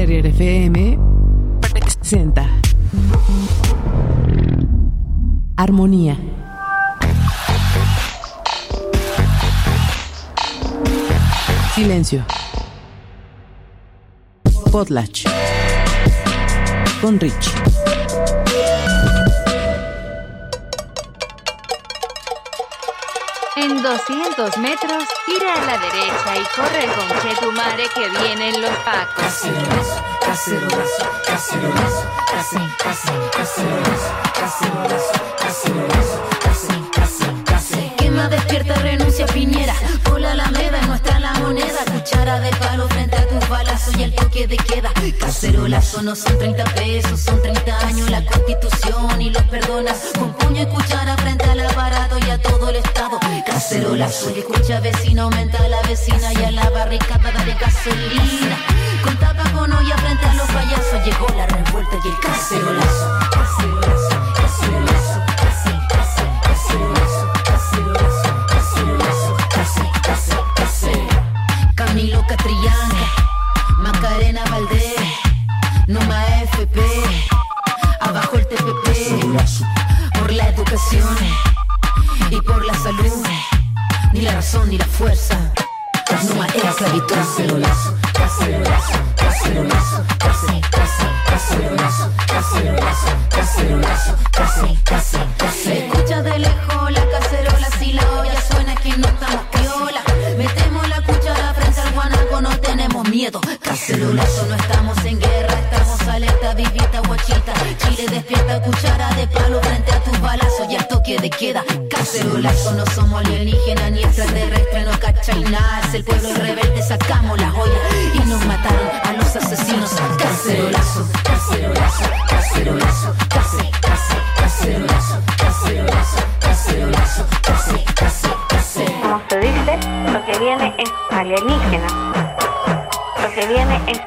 FM presenta Armonía. Silencio. Potlatch. Con Rich. 200 metros, gira a la derecha y corre con que tu madre que vienen los pacos. Cacerolazo, casi, casi, cacerolazo, cacerolazo, cacerolazo, casi, casi, despierta, renuncia Piñera. Por la alameda, nuestra la moneda. Cuchara de palo frente a tus balazos y el toque de queda. Cacerolazo no son 30 pesos, son 30 años la constitución y los perdonas. Con puño y cuchara frente al aparato y a todo el estado. Cacerolazo y escucha vecino, aumenta a la vecina y a la barricada de gasolina. Con tapa con olla frente a los payasos llegó la revuelta y el. Cacerolazo, cacerolazo, FP, abajo el TPP, por la educación y por la salud, ni la razón ni la fuerza, Numa era esclavitud. Cacerolazo, cacerolazo, cacerolazo, casi, casi, cacerolazo, cacerolazo, cacerolazo, casi, casi, casi. Escucha de lejos la cacerola, si la olla suena que no estamos piola. Metemos la cuchara frente al guanaco, no tenemos miedo. Cacerolazo, Despierta, cuchara de palo frente a tus balazos y al toque de queda. Cacerolazo, no somos alienígenas ni extraterrestres, no cachai nada. Es el pueblo rebelde, sacamos la joya y nos mataron a los asesinos. Cacerolazo, Cacerolazo, cacerolazo, casi, casi, cacerolazo, cacerolazo, cacerolazo, casi, casi, casi. como se dice, lo que viene es alienígena. Lo que viene es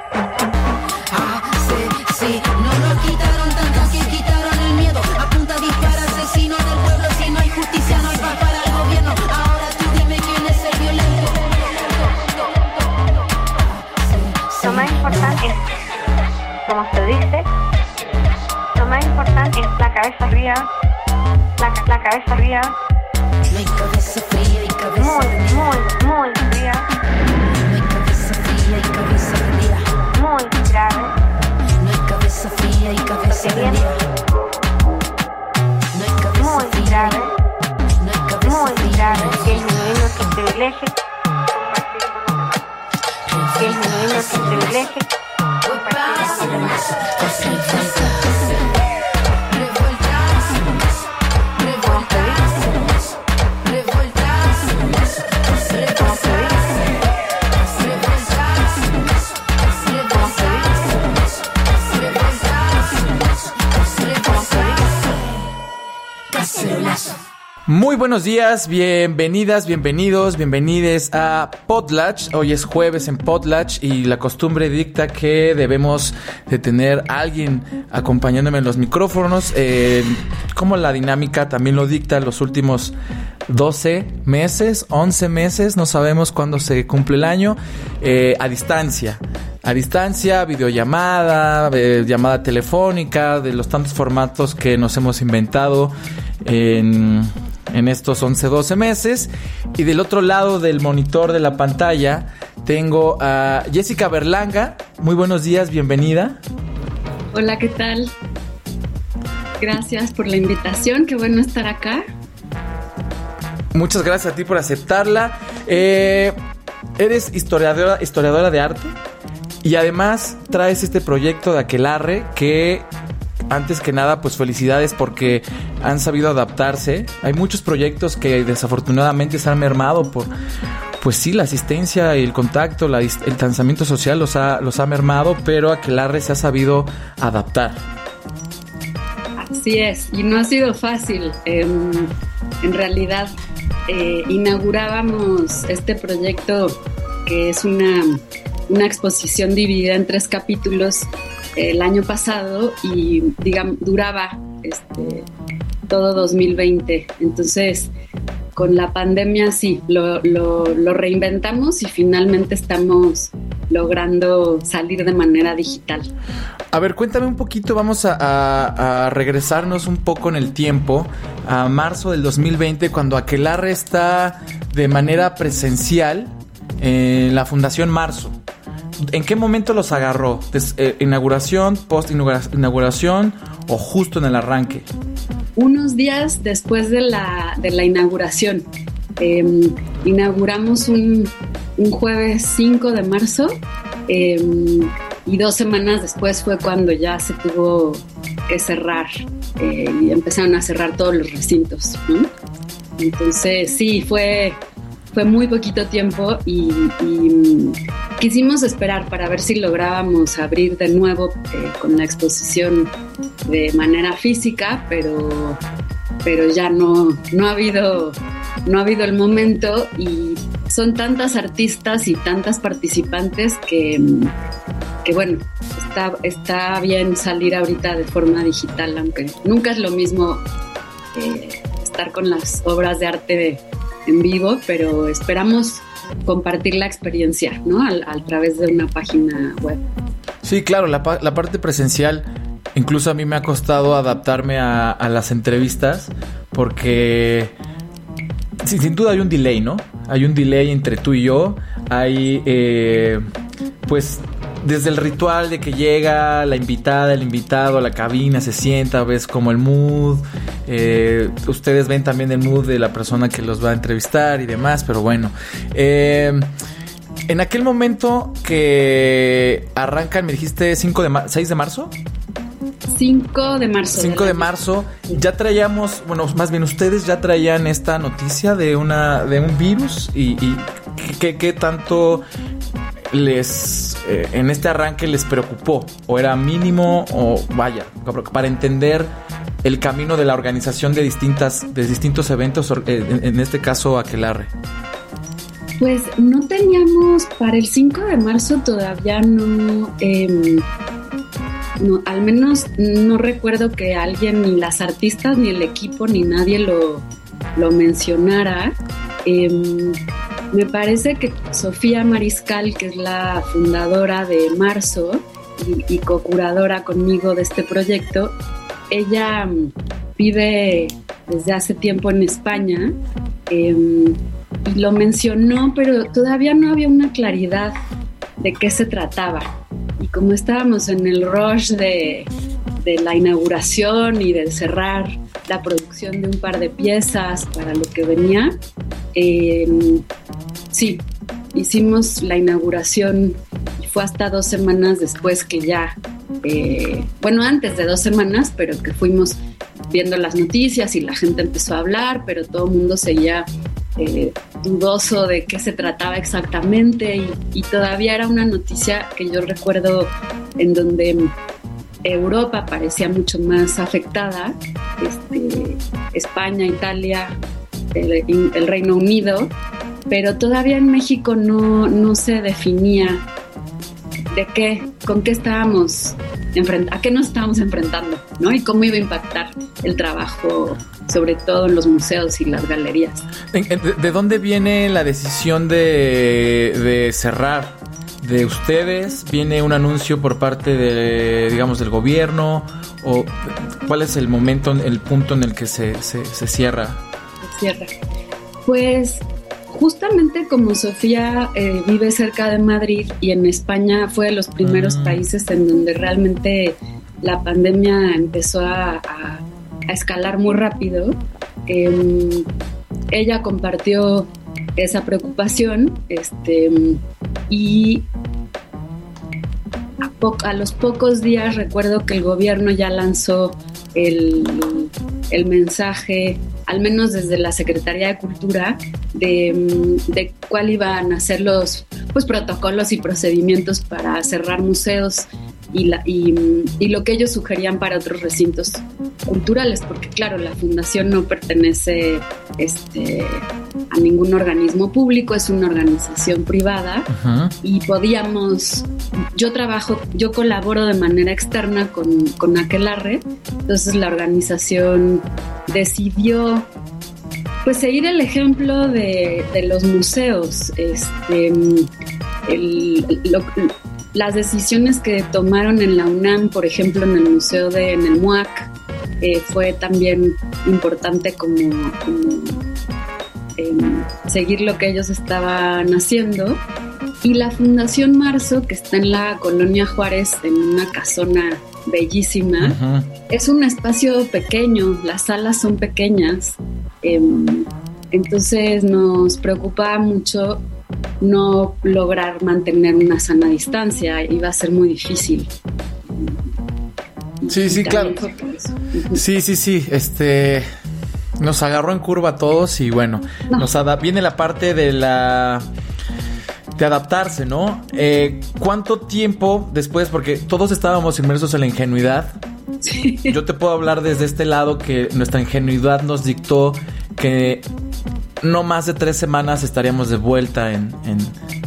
cabeza fría Muy buenos días, bienvenidas, bienvenidos, bienvenides a Potlatch. Hoy es jueves en Potlatch y la costumbre dicta que debemos de tener a alguien acompañándome en los micrófonos. eh, como la dinámica también lo dicta los últimos 12 meses, 11 meses, no sabemos cuándo se cumple el año, eh, a distancia. A distancia, videollamada, eh, llamada telefónica, de los tantos formatos que nos hemos inventado en, en estos 11, 12 meses. Y del otro lado del monitor de la pantalla tengo a Jessica Berlanga. Muy buenos días, bienvenida. Hola, ¿qué tal? Gracias por la invitación, qué bueno estar acá. Muchas gracias a ti por aceptarla. Eh, eres historiadora, historiadora de arte y además traes este proyecto de Aquelarre que antes que nada pues felicidades porque han sabido adaptarse. Hay muchos proyectos que desafortunadamente se han mermado por pues sí, la asistencia y el contacto, el lanzamiento social los ha, los ha mermado, pero Aquelarre se ha sabido adaptar. Así es, y no ha sido fácil. em, en realidad, eh, inaugurábamos este proyecto que es una, una exposición dividida en tres capítulos el año pasado y digamos, duraba este, todo 2020. Entonces, con la pandemia sí, lo, reinventamos y finalmente estamos logrando salir de manera digital. A ver, cuéntame un poquito, vamos a, a- regresarnos un poco en el tiempo, a marzo del 2020, cuando Aquelarre está de manera presencial en la Fundación Marzo. ¿En qué momento los agarró? Eh, ¿Inauguración, post-inauguración o justo en el arranque? Unos días después de la, de la inauguración. Eh, inauguramos un, un jueves 5 de marzo eh, y dos semanas después fue cuando ya se tuvo que cerrar eh, y empezaron a cerrar todos los recintos. Entonces sí, fue, fue muy poquito tiempo y, mm, quisimos esperar para ver si lográbamos abrir de nuevo eh, con la exposición de manera física, pero, pero ya no, no, ha habido, no ha habido el momento y son tantas artistas y tantas participantes que, mm, que bueno, está, está bien salir ahorita de forma digital, aunque nunca es lo mismo eh, estar con las obras de arte en vivo, pero esperamos compartir la experiencia, ¿no? A través de una página web. Sí, claro, la, la parte presencial, incluso a mí me ha costado adaptarme a, las entrevistas porque sí, sin duda hay un delay, ¿no? Hay un delay entre tú y yo. Hay, eh, pues, desde el ritual de que llega la invitada, el invitado a la cabina, se sienta, ves como el mood. eh, ustedes ven también el mood de la persona que los va a entrevistar y demás, pero bueno. Eh, en aquel momento que arrancan, me dijiste 5 de ma- 6 de marzo. 5 de marzo. 5 del de marzo, ya traíamos, bueno, más bien ustedes ya traían esta noticia de una de un virus y, y qué, qué tanto les eh, en este arranque les preocupó o era mínimo o vaya para entender el camino de la organización de distintas de distintos eventos eh, en, este caso Aquelarre. Pues no teníamos, para el 5 de marzo todavía no, em, no, al menos no recuerdo que alguien, ni las artistas, ni el equipo, ni nadie lo, lo mencionara. Em, me parece que Sofía Mariscal, que es la fundadora de Marzo y, co-curadora conmigo de este proyecto, ella mm, vive desde hace tiempo en España. em, y lo mencionó, pero todavía no había una claridad de qué se trataba. Y como estábamos en el rush de, de la inauguración y de cerrar la producción de un par de piezas para lo que venía, eh, sí, hicimos la inauguración y fue hasta dos semanas después que ya, eh, bueno, antes de dos semanas, pero que fuimos viendo las noticias y la gente empezó a hablar, pero todo el mundo seguía eh, dudoso de qué se trataba exactamente y todavía era una noticia que yo recuerdo en donde Europa parecía mucho más afectada, este, España, Italia, el, Reino Unido, pero todavía en México no, no se definía de qué, con qué estábamos a qué nos estábamos enfrentando, ¿no? Y cómo iba a impactar el trabajo, sobre todo en los museos y las galerías. ¿En- en- ¿De, de dónde viene la decisión de, de cerrar? ¿De ustedes? ¿Viene un anuncio por parte de, digamos, del gobierno? ¿O cuál es el momento, el punto en el que se, se- se cierra? Cierra. Pues justamente como Sofía eh, vive cerca de Madrid y en España fue de los primeros Ah. países en donde realmente la pandemia empezó a, a- a escalar muy rápido, em, ella compartió esa preocupación este, y a, a los pocos días recuerdo que el gobierno ya lanzó el, el mensaje, al menos desde la Secretaría de Cultura, de, de cuál iban a ser los pues, protocolos y procedimientos para cerrar museos y, la, y, y lo que ellos sugerían para otros recintos culturales, porque claro, la fundación no pertenece este, a ningún organismo público, es una organización privada Ajá. y podíamos, yo trabajo, yo colaboro de manera externa con, con Aquelarre, entonces la organización decidió pues seguir el ejemplo de, de los museos. Este, el- lo- las decisiones que tomaron en la UNAM, por ejemplo, en el museo de en el MUAC, eh, fue también importante como, como, em, seguir lo que ellos estaban haciendo. Y la Fundación Marzo, que está en la colonia Juárez, en una casona bellísima, es un espacio pequeño, las salas son pequeñas, em, entonces nos preocupaba mucho no lograr mantener una sana distancia, iba a ser muy difícil. Sí, sí, claro. Sí, sí, sí. Este nos agarró en curva a todos y bueno, No. nos viene la parte de la de adaptarse, ¿no? Eh, ¿Cuánto tiempo después? Porque todos estábamos inmersos en la ingenuidad. Yo te puedo hablar desde este lado que nuestra ingenuidad nos dictó que no más de tres semanas estaríamos de vuelta en, en-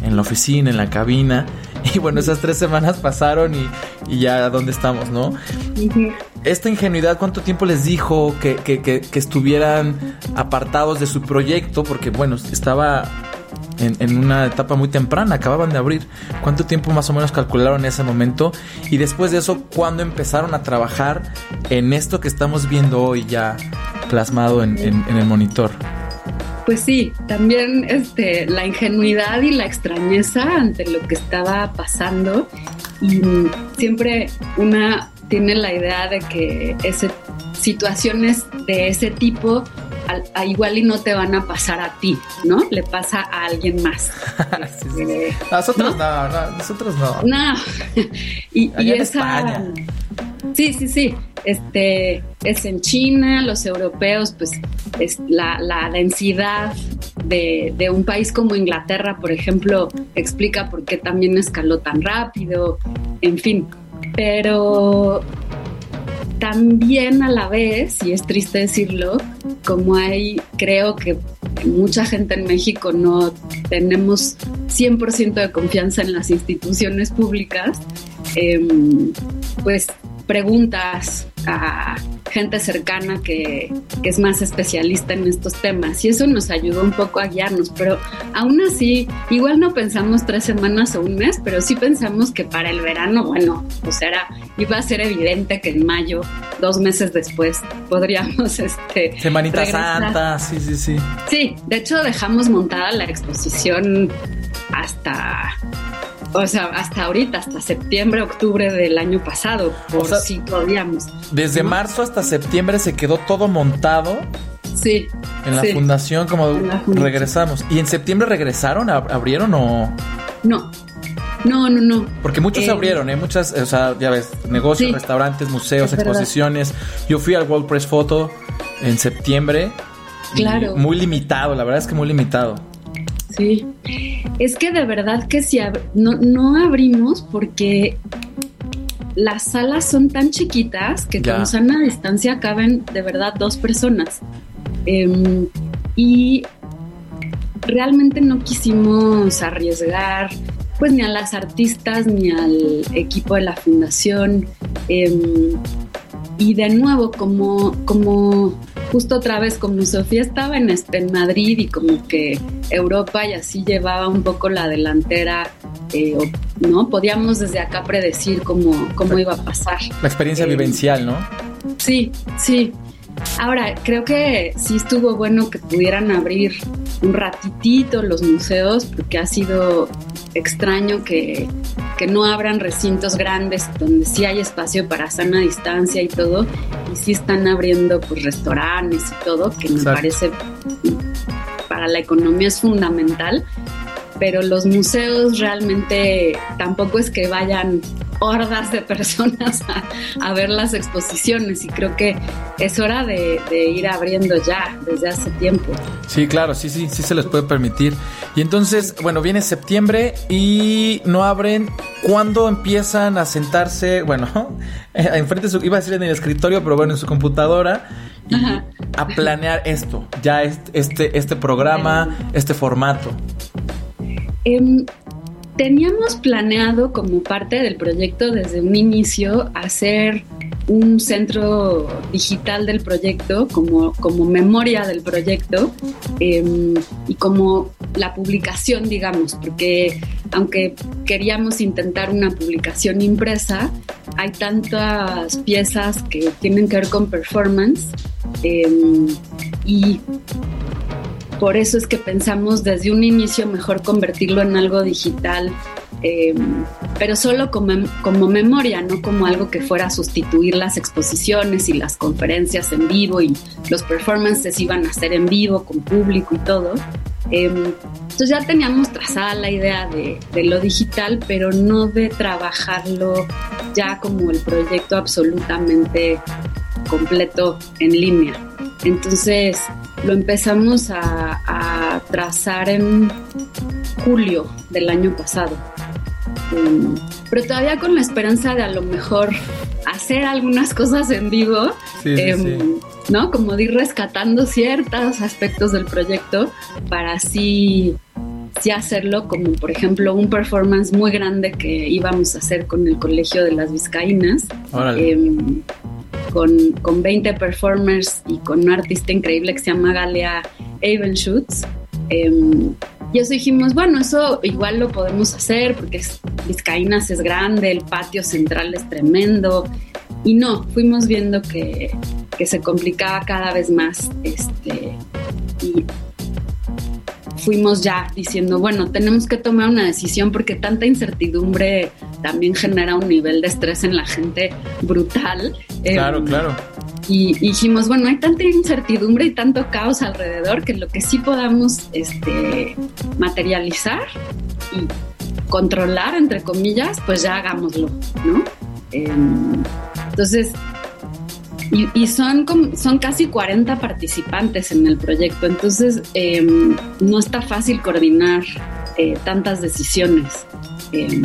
en la oficina, en la cabina. Y bueno, esas tres semanas pasaron y, y ya dónde estamos, ¿no? Esta ingenuidad, ¿cuánto tiempo les dijo que, que- que- que estuvieran apartados de su proyecto? Porque, bueno, estaba en, en una etapa muy temprana, acababan de abrir. ¿Cuánto tiempo más o menos calcularon en ese momento? Y después de eso, ¿cuándo empezaron a trabajar en esto que estamos viendo hoy ya plasmado en, en- en el monitor? Pues sí, también este, la ingenuidad y la extrañeza ante lo que estaba pasando. Y siempre una tiene la idea de que ese, situaciones de ese tipo a igual y no te van a pasar a ti, ¿no? Le pasa a alguien más. Sí, sí, sí. Eh, Nosotros no, no, nosotros no. no. y, esa. España. Sí, sí, sí. Este es en China, los europeos, pues es la, la densidad de, de un país como Inglaterra, por ejemplo, explica por qué también escaló tan rápido, en fin. Pero también a la vez, y es triste decirlo, como hay, creo que mucha gente en México no tenemos 100% de confianza en las instituciones públicas, em, pues preguntas a gente cercana que, que es más especialista en estos temas y eso nos ayudó un poco a guiarnos, pero aún así, igual no pensamos tres semanas o un mes, pero sí pensamos que para el verano, bueno, pues era, iba a ser evidente que en mayo, dos meses después, podríamos este, Semanita regresar. Santa, sí, sí, sí. Sí, de hecho dejamos montada la exposición hasta, o sea, hasta ahorita, hasta septiembre, octubre del año pasado, por O sea, si podíamos. Desde ¿no? marzo hasta septiembre se quedó todo montado Sí. en la sí. fundación, como la fundación. regresamos. ¿Y en septiembre regresaron? ¿Ab- ¿Abrieron o...? No, no, no, no. Porque muchos Eh, abrieron, ¿eh? Muchas, o sea, ya ves, negocios, Sí. restaurantes, museos, verdad. exposiciones. Yo fui al World Press Photo en septiembre. Claro. Muy limitado, la verdad es que muy limitado. Sí. Es que de verdad que si no, no abrimos porque las salas son tan chiquitas que Ya. con sana distancia caben de verdad dos personas. Em, y realmente no quisimos arriesgar pues ni a las artistas ni al equipo de la fundación. Em, y de nuevo, como, como justo otra vez, como Sofía estaba en, este- en Madrid y como que Europa y así llevaba un poco la delantera, eh, ¿no? Podíamos desde acá predecir cómo, cómo iba a pasar. La experiencia Eh, vivencial, ¿no? Sí, sí. Ahora, creo que sí estuvo bueno que pudieran abrir un ratitito los museos, porque ha sido extraño que, que no abran recintos grandes donde sí hay espacio para sana distancia y todo, y sí están abriendo pues restaurantes y todo, que me Exacto. parece para la economía es fundamental, pero los museos realmente tampoco es que vayan hordas de personas a, a ver las exposiciones y creo que es hora de, de ir abriendo ya desde hace tiempo. Sí, claro, sí, sí, sí se les puede permitir. Y entonces, bueno, viene septiembre y no abren. ¿Cuándo empiezan a sentarse? Bueno, enfrente de su, iba a decir en el escritorio, pero bueno, en su computadora y Ajá. a planear esto, ya este, este, este programa, este formato. Em, teníamos planeado como parte del proyecto desde un inicio hacer un centro digital del proyecto como, como memoria del proyecto em, y como la publicación, digamos, porque aunque queríamos intentar una publicación impresa, hay tantas piezas que tienen que ver con performance eh, y por eso es que pensamos desde un inicio mejor convertirlo en algo digital, eh, pero solo como, como, memoria, no como algo que fuera a sustituir las exposiciones y las conferencias en vivo y los performances iban a ser en vivo con público y todo. Eh, entonces ya teníamos trazada la idea de, de, lo digital, pero no de trabajarlo ya como el proyecto absolutamente completo en línea. Entonces lo empezamos a, a trazar en julio del año pasado. Um, pero todavía con la esperanza de a lo mejor hacer algunas cosas en vivo, Sí, em, sí. ¿no? Como de ir rescatando ciertos aspectos del proyecto para así sí hacerlo, como por ejemplo un performance muy grande que íbamos a hacer con el Colegio de las Vizcaínas. Órale. Con, con 20 performers y con una artista increíble que se llama Galea Evenschutz. Em, y eso dijimos, bueno, eso igual lo podemos hacer porque Vizcaínas es grande, el patio central es tremendo. Y no, fuimos viendo que, que se complicaba cada vez más. Este, y fuimos ya diciendo, bueno, tenemos que tomar una decisión porque tanta incertidumbre también genera un nivel de estrés en la gente brutal. Claro, Em, claro. y, y dijimos, bueno, hay tanta incertidumbre y tanto caos alrededor que lo que sí podamos este, materializar y controlar, entre comillas, pues ya hagámoslo, ¿no? Em, entonces, y, y son, como- son casi 40 participantes en el proyecto, entonces em, no está fácil coordinar eh, tantas decisiones. Em,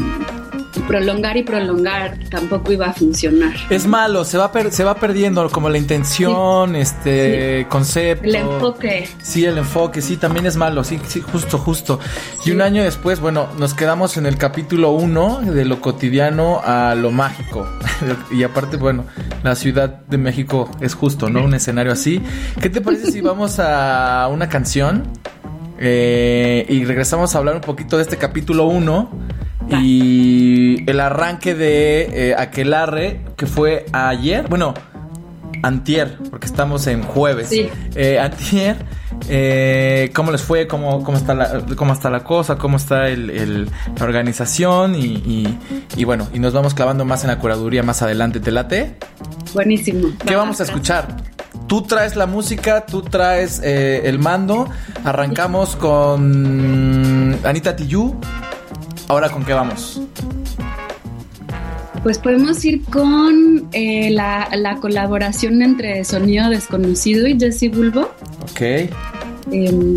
prolongar y prolongar tampoco iba a funcionar. Es malo, se va, per- se va perdiendo como la intención, este concepto. El enfoque. Sí, el enfoque, sí, también es malo, sí, sí, justo, justo. Y un año después, bueno, nos quedamos en el capítulo 1 de lo cotidiano a lo mágico. y aparte, bueno, la Ciudad de México es justo, ¿no? Un escenario así. ¿Qué te parece si vamos a una canción? Eh, y regresamos a hablar un poquito de este capítulo 1 y el arranque de eh, Aquelarre, que fue ayer, bueno, antier, porque estamos en jueves. Sí. Eh, antier, eh, ¿cómo les fue? ¿Cómo, cómo, está, la, ¿Cómo está la cosa? ¿Cómo está el, el- la organización? Y, y- y bueno, y nos vamos clavando más en la curaduría más adelante. ¿Te late? Buenísimo. ¿Qué vamos a escuchar? Tú traes la música, tú traes eh, el mando. Arrancamos con Anita Tijoux. Ahora, ¿con qué vamos? Pues podemos ir con eh, la, la colaboración entre Sonido Desconocido y Jesse Bulbo, Ok. em,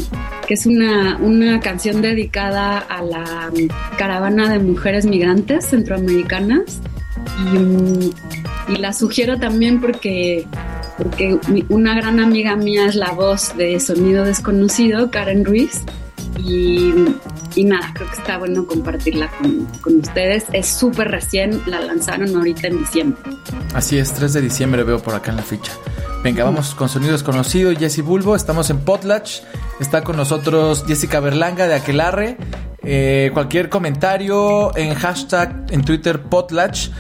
que es una, una canción dedicada a la mm, caravana de mujeres migrantes centroamericanas. Y, mm, y la sugiero también porque, porque una gran amiga mía es la voz de Sonido Desconocido, Karen Ruiz. Y, y nada, creo que está bueno compartirla con, con ustedes. Es súper recién, la lanzaron ahorita en diciembre. Así es, 3 de diciembre veo por acá en la ficha. Venga, vamos con Sonido Desconocido Jesse Bulbo. Estamos en Potlatch. Está con nosotros Jessica Berlanga de Aquelarre. Eh, cualquier comentario en hashtag en Twitter Potlatch.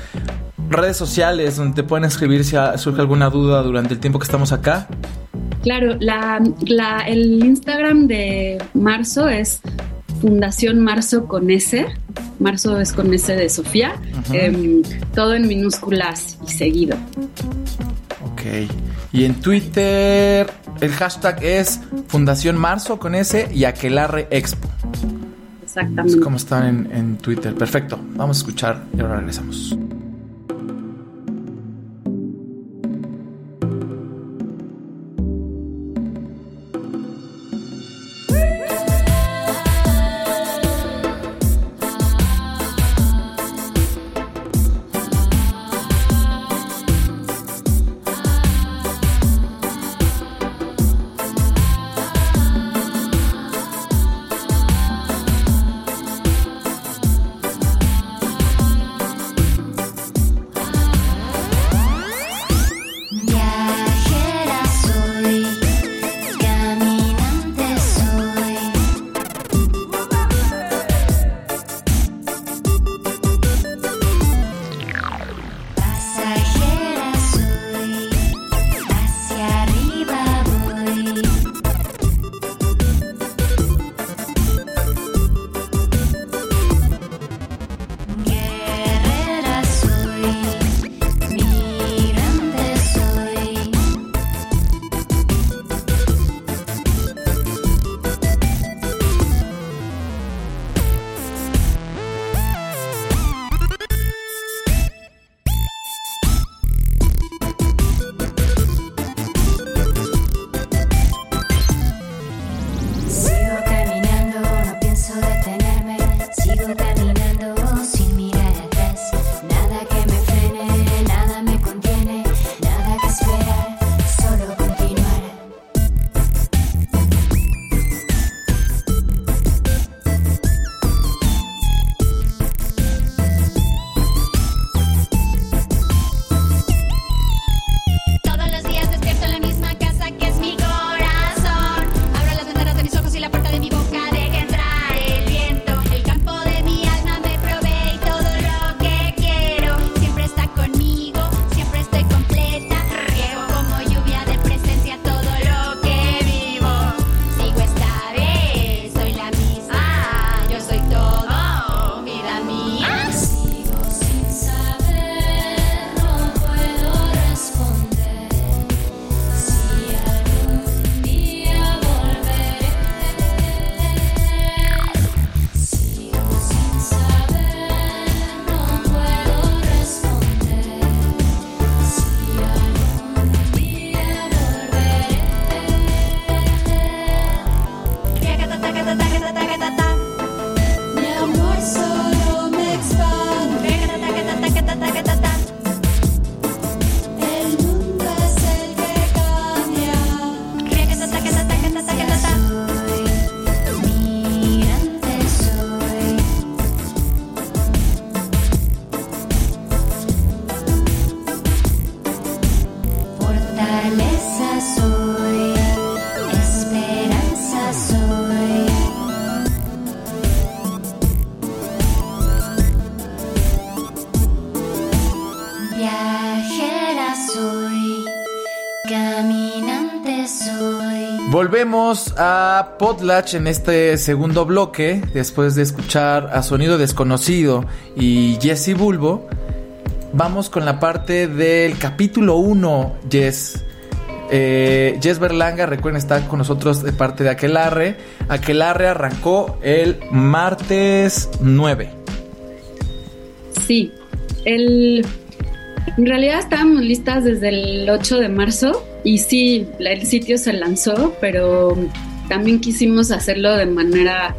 Redes sociales donde te pueden escribir si surge alguna duda durante el tiempo que estamos acá. Claro, la, la- el Instagram de Marzo es Fundación Marzo con S. Marzo es con S de Sofía. Em, todo en minúsculas y seguido. Ok. Y en Twitter el hashtag es Fundación Marzo con S y Aquelarre Expo. Es Exactamente. como están en, en Twitter. Perfecto. Vamos a escuchar y ahora regresamos. Volvemos a Potlatch en este segundo bloque, después de escuchar a Sonido Desconocido y Jesse Bulbo. Vamos con la parte del capítulo 1, Jess. Eh, Jess Berlanga, recuerden, está con nosotros de parte de Aquelarre. Aquelarre arrancó el martes 9. Sí, el, en realidad estábamos listas desde el 8 de marzo y sí, el sitio se lanzó, pero también quisimos hacerlo de manera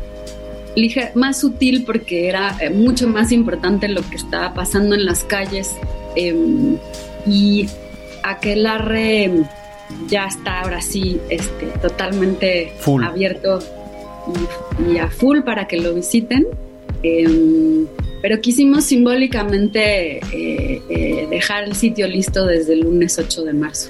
más sutil porque era eh, mucho más importante lo que estaba pasando en las calles em, y Aquelarre ya está ahora sí este, totalmente Full. abierto y, y a full para que lo visiten. Em, pero quisimos simbólicamente eh, eh, dejar el sitio listo desde el lunes 8 de marzo.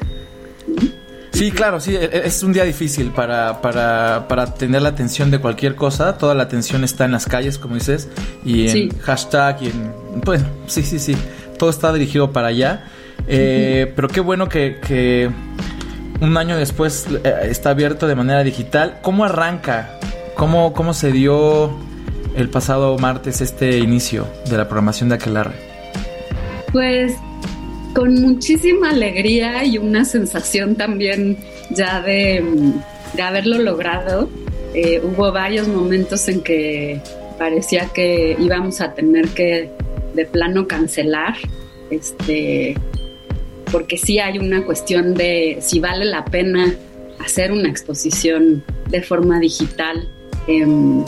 Sí, claro, sí, e- e- es un día difícil para, para, para tener la atención de cualquier cosa. Toda la atención está en las calles, como dices, y en Sí. hashtag y en... Bueno, sí, sí, sí, todo está dirigido para allá. Eh, Pero qué bueno que, que un año después eh, está abierto de manera digital. ¿Cómo arranca? ¿Cómo, ¿Cómo se dio el pasado martes este inicio de la programación de Aquelarre? Pues con muchísima alegría y una sensación también ya de, de haberlo logrado. Eh, hubo varios momentos en que parecía que íbamos a tener que de plano cancelar, este, porque sí hay una cuestión de si vale la pena hacer una exposición de forma digital, em,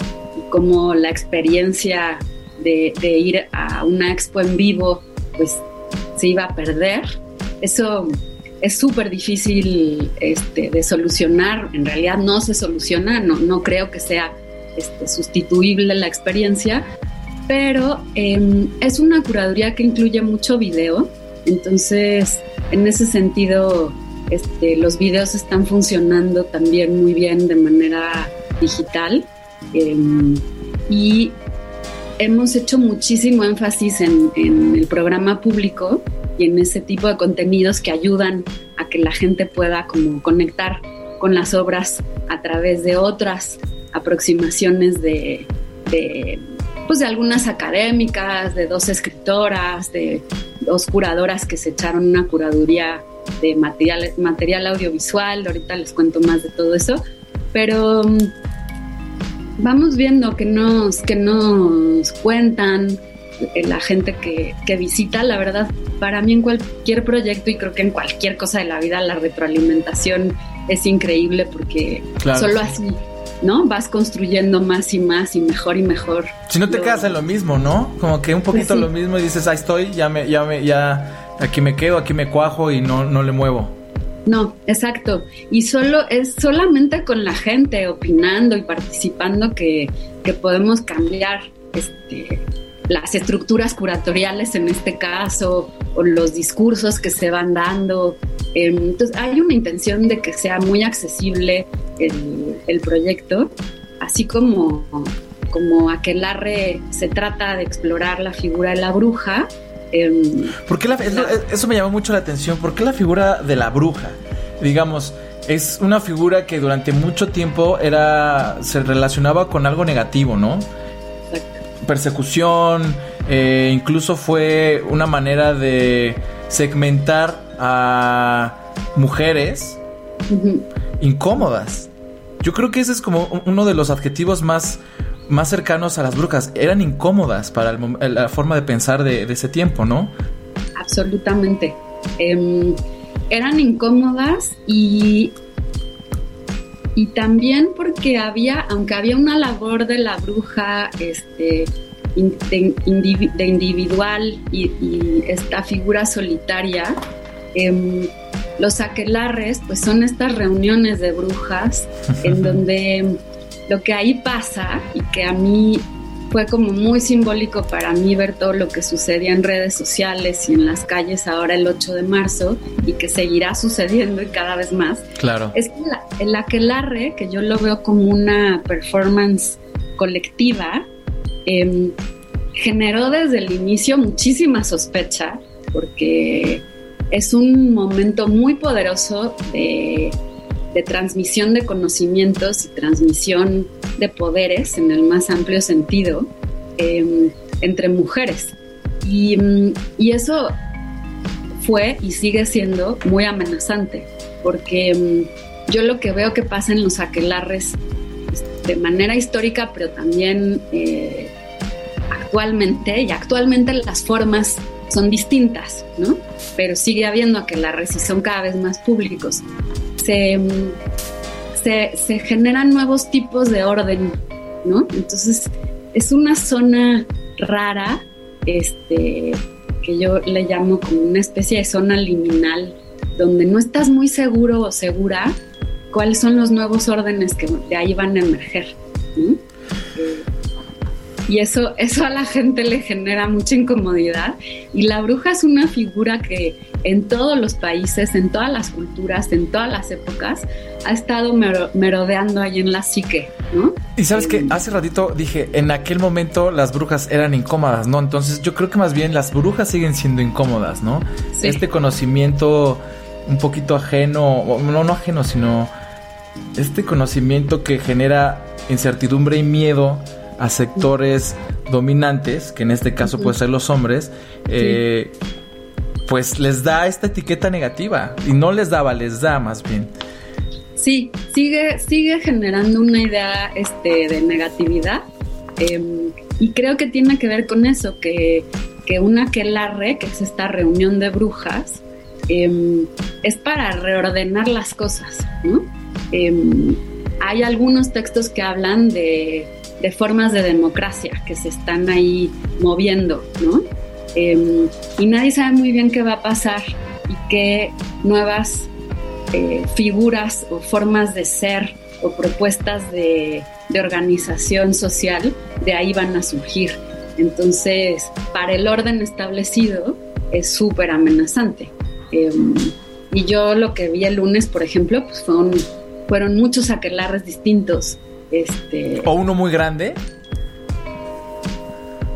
como la experiencia de, de ir a una expo en vivo, pues se iba a perder. Eso es súper difícil este, de solucionar. En realidad no se soluciona, no, no creo que sea este, sustituible la experiencia, pero eh, es una curaduría que incluye mucho video. Entonces, en ese sentido, este, los videos están funcionando también muy bien de manera digital. Eh, y hemos hecho muchísimo énfasis en, en, el programa público y en ese tipo de contenidos que ayudan a que la gente pueda como conectar con las obras a través de otras aproximaciones de, de, pues de algunas académicas, de dos escritoras, de dos curadoras que se echaron una curaduría de material, material audiovisual, ahorita les cuento más de todo eso, pero vamos viendo que nos, que nos cuentan la gente que, que, visita, la verdad, para mí en cualquier proyecto y creo que en cualquier cosa de la vida la retroalimentación es increíble porque claro. solo así ¿no? Vas construyendo más y más y mejor y mejor. Si no te Lo- quedas en lo mismo, ¿no? Como que un poquito Pues sí. lo mismo y dices, ahí estoy, ya me, ya me, ya aquí me quedo, aquí me cuajo y no, no le muevo. No, exacto. Y solo es solamente con la gente opinando y participando que, podemos cambiar este, las estructuras curatoriales en este caso o los discursos que se van dando. Em, Entonces hay una intención de que sea muy accesible el, el proyecto, así como, como Aquelarre se trata de explorar la figura de la bruja. Em, ¿Por qué la- eso, eso me llamó mucho la atención. ¿Por qué la figura de la bruja? Digamos, es una figura que durante mucho tiempo era se relacionaba con algo negativo, ¿no? Persecución, eh, incluso fue una manera de segmentar a mujeres incómodas. Yo creo que ese es como un- uno de los adjetivos más, más cercanos a las brujas. Eran incómodas para el la forma de pensar de, de ese tiempo, ¿no? Absolutamente. Em, eran incómodas y, y también porque había, aunque había una labor de la bruja este, de, indivi- de individual y, y esta figura solitaria, em, los aquelarres pues son estas reuniones de brujas en donde lo que ahí pasa y que a mí fue como muy simbólico para mí ver todo lo que sucedía en redes sociales y en las calles ahora el 8 de marzo y que seguirá sucediendo y cada vez más. Claro. Es que la- el aquelarre, que yo lo veo como una performance colectiva, em, generó desde el inicio muchísima sospecha porque es un momento muy poderoso de, de transmisión de conocimientos y transmisión de poderes en el más amplio sentido em, entre mujeres. Y, mm, y eso fue y sigue siendo muy amenazante, porque mm, yo lo que veo que pasa en los aquelarres pues, de manera histórica, pero también eh, actualmente, y actualmente las formas son distintas, ¿no? Pero sigue habiendo aquelarres y son cada vez más públicos. Se, se generan nuevos tipos de orden, ¿no? Entonces es una zona rara, este, que yo le llamo como una especie de zona liminal, donde no estás muy seguro o segura cuáles son los nuevos órdenes que de ahí van a emerger. ¿no? Y eso, eso a la gente le genera mucha incomodidad. Y la bruja es una figura que en todos los países, en todas las culturas, en todas las épocas, ha estado mero- merodeando ahí en la psique, ¿no? Y sabes que hace ratito dije, en aquel momento las brujas eran incómodas, ¿no? Entonces yo creo que más bien las brujas siguen siendo incómodas, ¿no? Sí. Este conocimiento un poquito ajeno, no, no ajeno, sino este conocimiento que genera incertidumbre y miedo a sectores dominantes, que en este caso puede ser los hombres, eh, pues les da esta etiqueta negativa. Y no les daba, les da más bien. Sí, sigue, sigue generando una idea este, de negatividad em, y creo que tiene que ver con eso, que, que una aquelarre, que es esta reunión de brujas, em, es para reordenar las cosas, ¿no? Em, hay algunos textos que hablan de, de formas de democracia que se están ahí moviendo, ¿no? Em, y nadie sabe muy bien qué va a pasar y qué nuevas eh, figuras o formas de ser o propuestas de, de organización social de ahí van a surgir. Entonces, para el orden establecido es súper amenazante. Eh, y yo lo que vi el lunes, por ejemplo, pues fueron, fueron muchos aquelarres distintos. Este, O uno muy grande,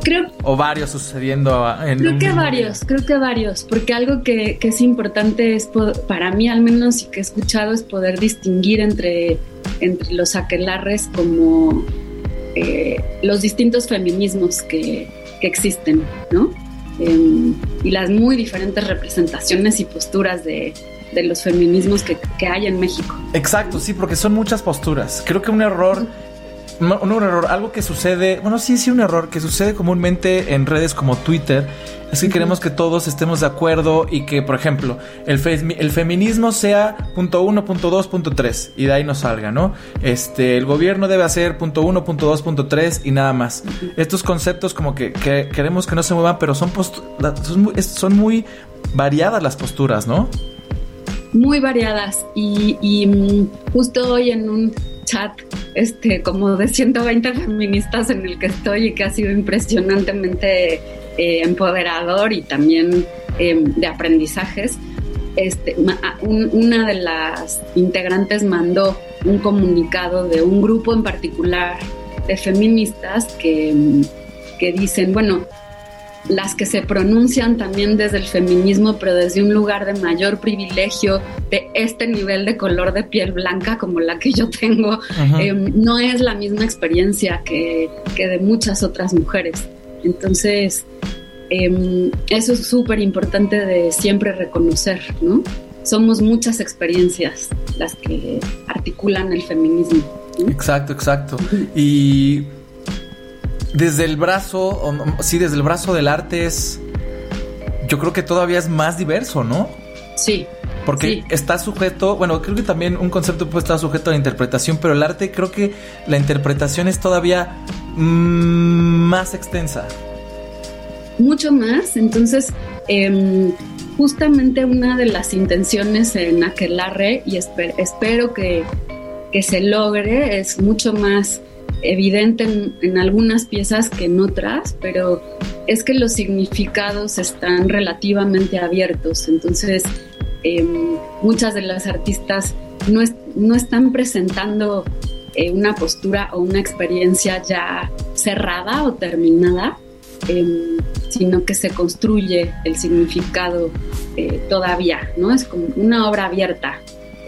creo, o varios sucediendo en Creo que varios, creo que varios, porque algo que, que es importante es, para mí al menos y que he escuchado, es poder distinguir entre, entre los aquelarres como eh, los distintos feminismos que, que existen, ¿no? Em, y las muy diferentes representaciones y posturas de, de los feminismos que, que hay en México. Exacto, sí, porque son muchas posturas. Creo que un error no, no un error, algo que sucede, bueno, sí, sí, un error que sucede comúnmente en redes como Twitter. Es que queremos que todos estemos de acuerdo y que, por ejemplo, el, fe- el feminismo sea punto uno, punto dos, punto tres y de ahí nos salga, ¿no? Este, el gobierno debe hacer punto uno, punto dos, punto tres y nada más. Estos conceptos como que, que queremos que no se muevan, pero son, son, muy, son muy variadas las posturas, ¿no? Muy variadas y, mm, justo hoy en un chat este como de 120 feministas en el que estoy y que ha sido impresionantemente eh, empoderador y también eh, de aprendizajes este, una de las integrantes mandó un comunicado de un grupo en particular de feministas que, que dicen, bueno, las que se pronuncian también desde el feminismo, pero desde un lugar de mayor privilegio, de este nivel de color de piel blanca como la que yo tengo, eh, no es la misma experiencia que, que de muchas otras mujeres. Entonces, eh, eso es súper importante de siempre reconocer, ¿no? Somos muchas experiencias las que articulan el feminismo. ¿no? Exacto, exacto. Y desde el brazo, sí, desde el brazo del arte es, yo creo que todavía es más diverso, ¿no? Sí, Porque Sí. está sujeto, bueno, creo que también un concepto puede estar sujeto a la interpretación, pero el arte creo que la interpretación es todavía mm, más extensa. mucho más. Entonces, em, justamente una de las intenciones en Aquelarre, y esper- espero que, que se logre, es mucho más evidente en, algunas piezas que en otras, pero es que los significados están relativamente abiertos. Entonces, em, muchas de las artistas no, no están presentando eh, una postura o una experiencia ya cerrada o terminada, em, sino que se construye el significado eh, todavía, ¿no? Es como una obra abierta.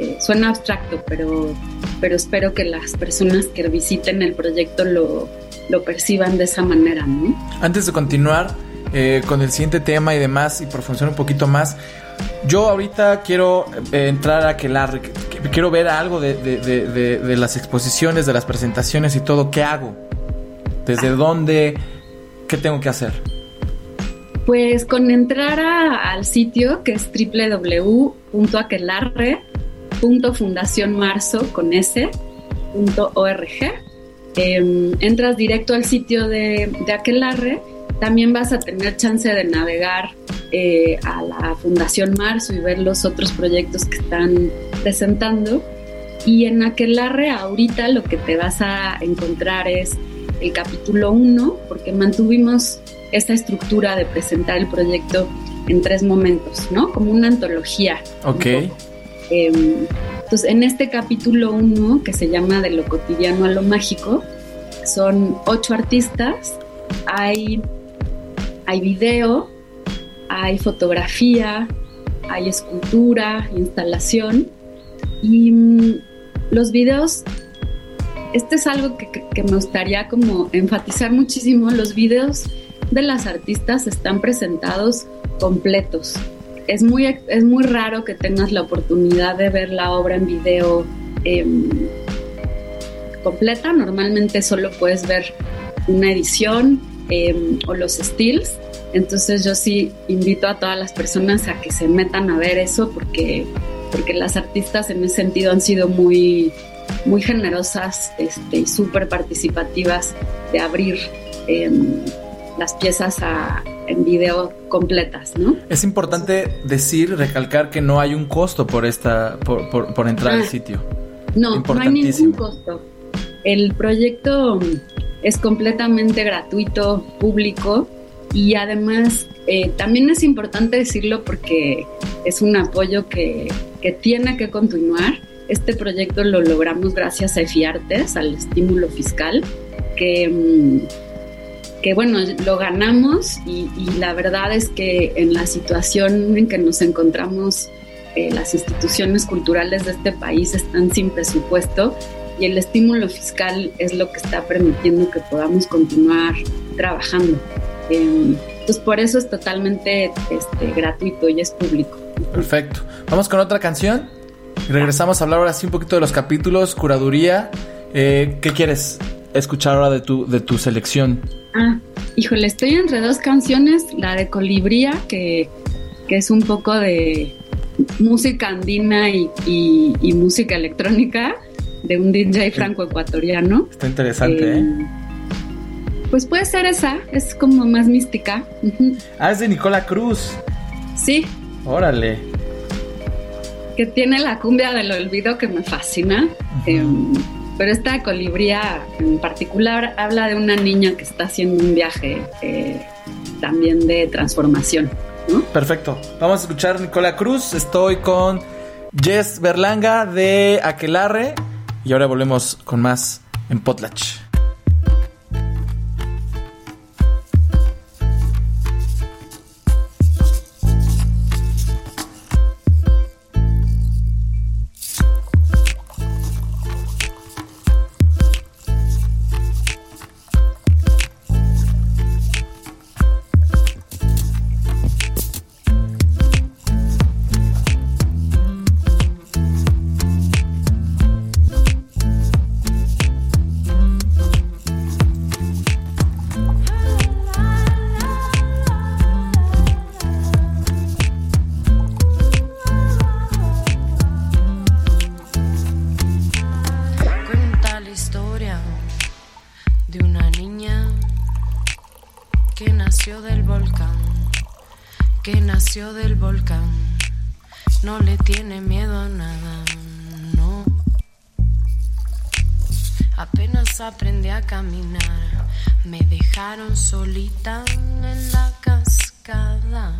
Eh, suena abstracto, pero, pero espero que las personas que visiten el proyecto lo, lo perciban de esa manera, ¿no? Antes de continuar eh, con el siguiente tema y demás y profundizar un poquito más, yo ahorita quiero eh, entrar a que la quiero ver algo de, de- de- las exposiciones, de las presentaciones y todo. ¿Qué hago? ¿Desde dónde? ¿Qué tengo que hacer? Pues con entrar a- al sitio que es www.aquelarre.fundacionmarzo con s punto org, em, entras directo al sitio de, de Aquelarre. También vas a tener chance de navegar eh, a la Fundación Marzo y ver los otros proyectos que están presentando. Y en Aquelarre ahorita lo que te vas a encontrar es el capítulo 1, porque mantuvimos esta estructura de presentar el proyecto en tres momentos, ¿no? Como una antología. Ok. un. Eh, entonces, en este capítulo 1, que se llama De lo cotidiano a lo mágico, son ocho artistas, hay, hay video, hay fotografía, hay escultura, instalación, y mm, los videos, este es algo que me gustaría como enfatizar muchísimo, los videos de las artistas están presentados completos. Es muy, es muy raro que tengas la oportunidad de ver la obra en video em, completa. Normalmente solo puedes ver una edición em, o los stills. Entonces yo sí invito a todas las personas a que se metan a ver eso porque, porque las artistas en ese sentido han sido muy, muy generosas este, y súper participativas de abrir em, las piezas a- en video completas, ¿no? Es importante decir, recalcar que no hay un costo por esta, por, por- por entrar al Ah. sitio. No, no hay ningún costo. El proyecto es completamente gratuito, público y además eh, también es importante decirlo porque es un apoyo que, que tiene que continuar. Este proyecto lo logramos gracias a EFIARTES, al estímulo fiscal, que, mm, que bueno, lo ganamos y, la verdad es que en la situación en que nos encontramos eh, las instituciones culturales de este país están sin presupuesto y el estímulo fiscal es lo que está permitiendo que podamos continuar trabajando. Entonces por eso es totalmente este, gratuito y es público. Perfecto. Vamos con otra canción. Y regresamos a hablar ahora sí un poquito de los capítulos, curaduría. Eh, ¿Qué quieres? Escuchar ahora de tu, de tu selección? Ah, híjole, estoy entre dos canciones, la de Colibría, que, que es un poco de música andina y, y- y música electrónica de un DJ franco-ecuatoriano. Está interesante, ¿eh? Pues puede ser esa, es como más mística. Ah, es de Nicola Cruz. Sí, Órale. que tiene la cumbia del olvido que me fascina. Pero esta colibría en particular habla de una niña que está haciendo un viaje eh, también de transformación. Perfecto. Vamos a escuchar Nicola Cruz. Estoy con Jess Berlanga de Aquelarre. Y ahora volvemos con más en Potlatch. Me dejaron solita en la cascada.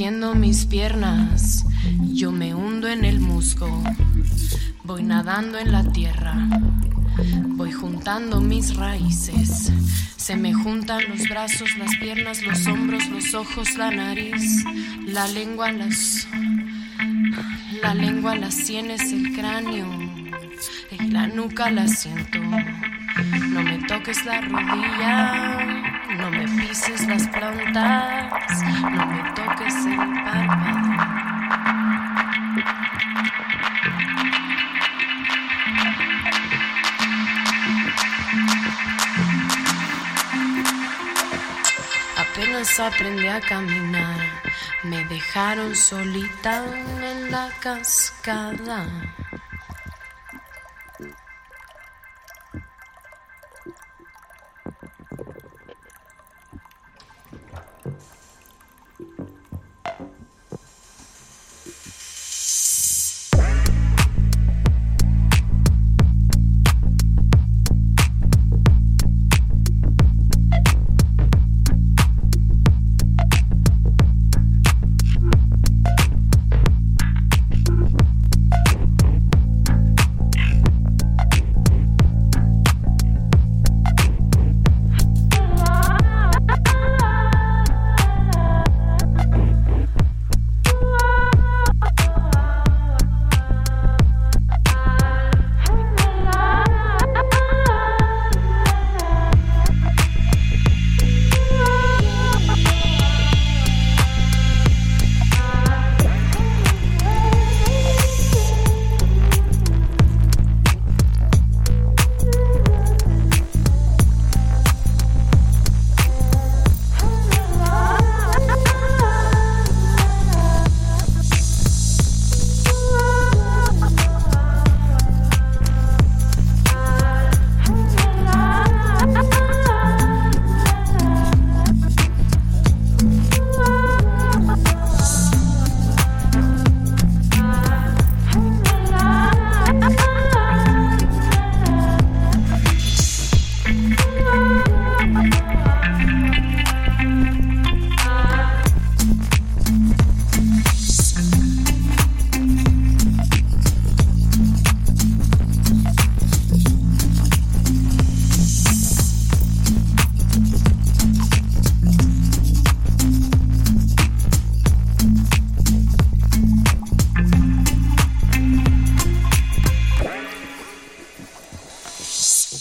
Mis piernas, yo me hundo en el musgo, voy nadando en la tierra, voy juntando mis raíces, se me juntan los brazos, las piernas, los hombros, los ojos, la nariz, la lengua, las... La lengua, las sienes, el cráneo y la nuca la siento. No me toques la rodilla, no me pises las plantas, no me toques el párpado. Apenas aprendí a caminar, me dejaron solita en la cascada.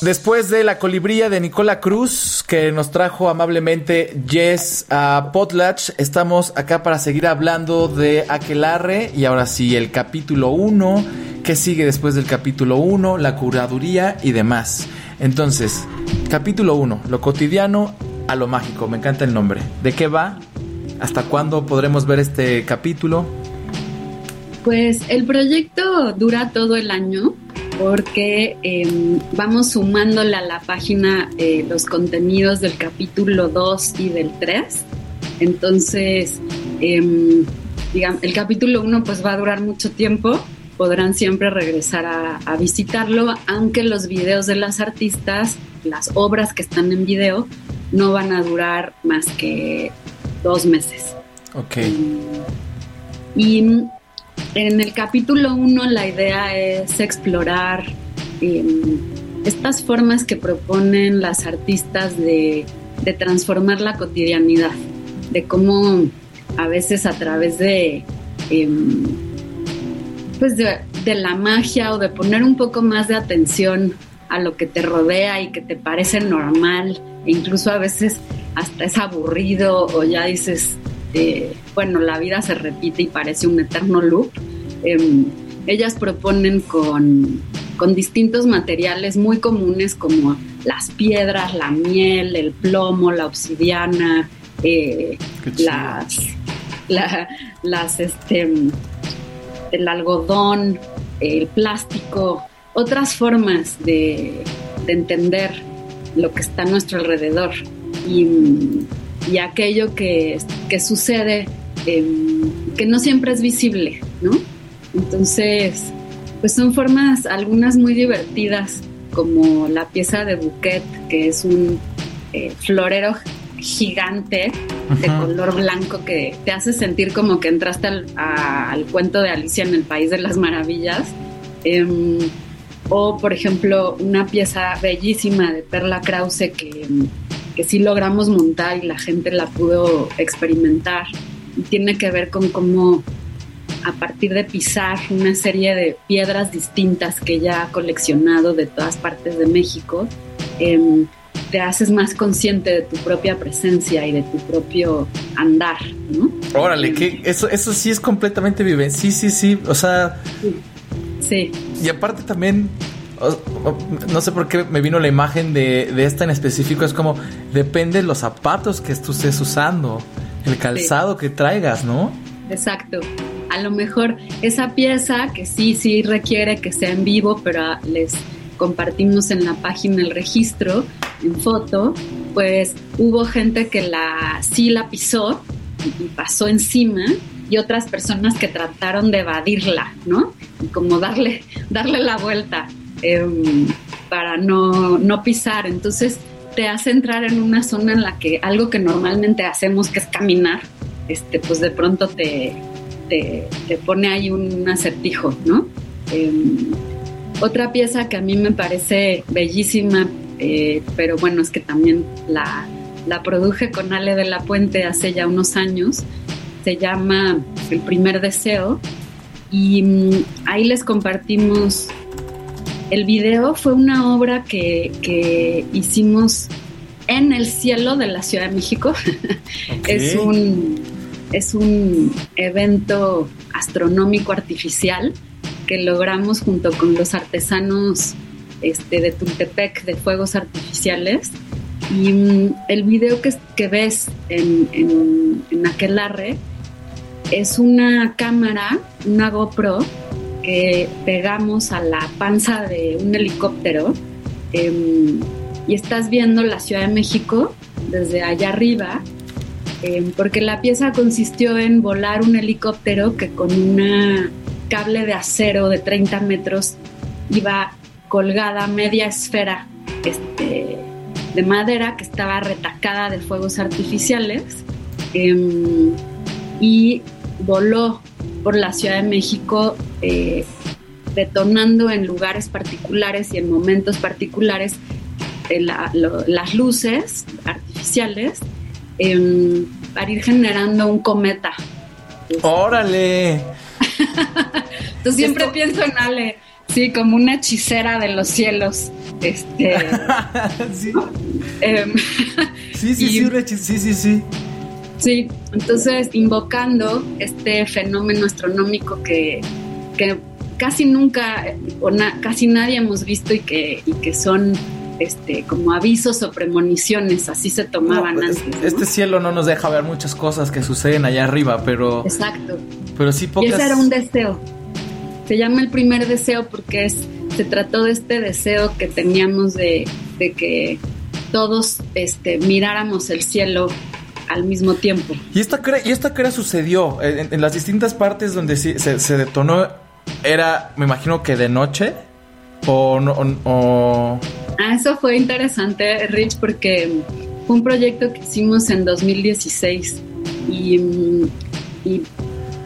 Después de la colibría de Nicola Cruz, que nos trajo amablemente Jess a Potlatch, estamos acá para seguir hablando de Aquelarre y ahora sí, el capítulo 1, qué sigue después del capítulo 1, la curaduría y demás. Entonces, capítulo 1, lo cotidiano a lo mágico, me encanta el nombre. ¿De qué va? ¿Hasta cuándo podremos ver este capítulo? Pues el proyecto dura todo el año porque eh, vamos sumándole a la página eh, los contenidos del capítulo 2 y del 3. Entonces, eh, digamos, el capítulo 1 pues va a durar mucho tiempo, podrán siempre regresar a, a, visitarlo, aunque los videos de las artistas, las obras que están en video, no van a durar más que dos meses. Ok. Y en el capítulo 1 la idea es explorar eh, estas formas que proponen las artistas de, transformar la cotidianidad, de cómo a veces a través de, eh, pues de la magia o de poner un poco más de atención a lo que te rodea y que te parece normal, e incluso a veces hasta es aburrido o ya dices, eh, bueno, la vida se repite y parece un eterno loop. Eh, ellas proponen con, con, distintos materiales muy comunes como las piedras, la miel, el plomo, la obsidiana, eh, las, la, las, este, el algodón, el plástico, otras formas de, de entender lo que está a nuestro alrededor. Y, y aquello que, que sucede eh, que no siempre es visible, ¿no? Entonces, pues son formas, algunas muy divertidas, como la pieza de Bouquet, que es un eh, florero gigante de color blanco que te hace sentir como que entraste al, a, al cuento de Alicia en el País de las Maravillas. Eh, o, por ejemplo, una pieza bellísima de Perla Krause que que sí logramos montar y la gente la pudo experimentar. Tiene que ver con cómo a partir de pisar una serie de piedras distintas que ella ha coleccionado de todas partes de México, eh, te haces más consciente de tu propia presencia y de tu propio andar, ¿no? Órale, que eso, eso sí es completamente vive. Sí, sí, sí. O sea. Sí. Y aparte también no sé por qué me vino la imagen de, de, esta en específico. Es como, depende de los zapatos que tú estés usando, el calzado sí. que traigas, ¿no? Exacto. A lo mejor esa pieza que sí, sí requiere que sea en vivo, pero les compartimos en la página el registro en foto, pues hubo gente que la sí la pisó y pasó encima y otras personas que trataron de evadirla, ¿no? Y como darle, darle la vuelta eh, para no, no pisar. Entonces te hace entrar en una zona en la que algo que normalmente hacemos, que es caminar, este, pues de pronto te, te, te pone ahí un acertijo, ¿no? Eh, otra pieza que a mí me parece bellísima, eh, pero bueno, es que también la, la produje con Ale de la Puente hace ya unos años, se llama El primer deseo y mm, ahí les compartimos el video fue una obra que, que, hicimos en el cielo de la Ciudad de México. Okay. es, un, es un evento astronómico artificial que logramos junto con los artesanos este, de Tultepec de fuegos artificiales. Y um, el video que, que ves en, en, en Aquelarre es una cámara, una GoPro, que pegamos a la panza de un helicóptero eh, y estás viendo la Ciudad de México desde allá arriba, eh, porque la pieza consistió en volar un helicóptero que con una cable de acero de 30 metros iba colgada media esfera este, de madera que estaba retacada de fuegos artificiales eh, y voló por la Ciudad de México eh, detonando en lugares particulares y en momentos particulares eh, la, lo, las luces artificiales eh, para ir generando un cometa. ¡Órale! Tú siempre Esto... pienso en Ale. Sí, como una hechicera de los cielos. Este. sí. em, Sí, sí, sí, sí, sí, sí. Sí, entonces invocando este fenómeno astronómico que, que casi nunca o na- casi nadie hemos visto y que, y que son este, como avisos o premoniciones, así se tomaban No, antes. Este cielo no nos deja ver muchas cosas que suceden allá arriba, pero, Exacto. pero sí Y pocas. ese era un deseo. Se llama el primer deseo porque es, se trató de este deseo que teníamos de, de que todos este, miráramos el cielo al mismo tiempo. ¿Y esta cre- y esta crea sucedió en, en las distintas partes donde se, se detonó. Era, me imagino que de noche. O no. o- o- Ah, eso fue interesante, Rich, porque fue un proyecto que hicimos en 2016 y, mm, y,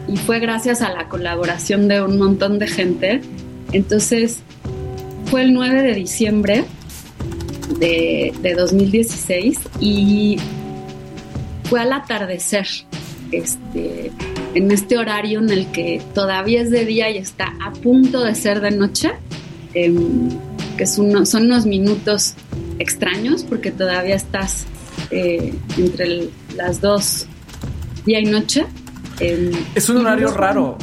y fue gracias a la colaboración de un montón de gente. Entonces, fue el 9 de diciembre de, de 2016 y fue al atardecer, este, en este horario en el que todavía es de día y está a punto de ser de noche, em, que es uno- son unos minutos extraños porque todavía estás eh, entre el- las dos, día y noche. em, Es un horario raro.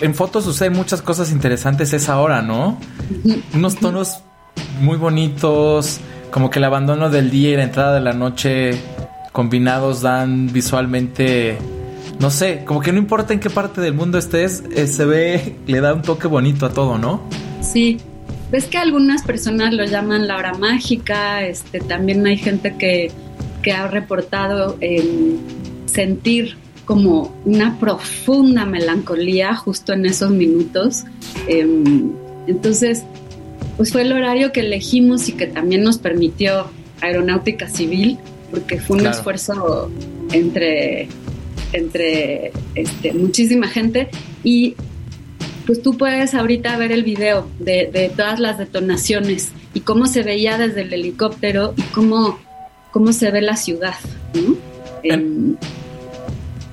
En fotos suceden muchas cosas interesantes esa hora, ¿no? Unos tonos muy bonitos. Como que el abandono del día y la entrada de la noche combinados dan visualmente. No sé, como que no importa en qué parte del mundo estés, eh, se ve, le da un toque bonito a todo, ¿no? Sí, ves que algunas personas lo llaman la hora mágica, este, también hay gente que, que ha reportado sentir como una profunda melancolía justo en esos minutos. Em, entonces, pues fue el horario que elegimos y que también nos permitió Aeronáutica Civil, porque fue un Claro. esfuerzo entre, entre este, muchísima gente y pues tú puedes ahorita ver el video de, de todas las detonaciones y cómo se veía desde el helicóptero y cómo, cómo se ve la ciudad. ¿no? Em,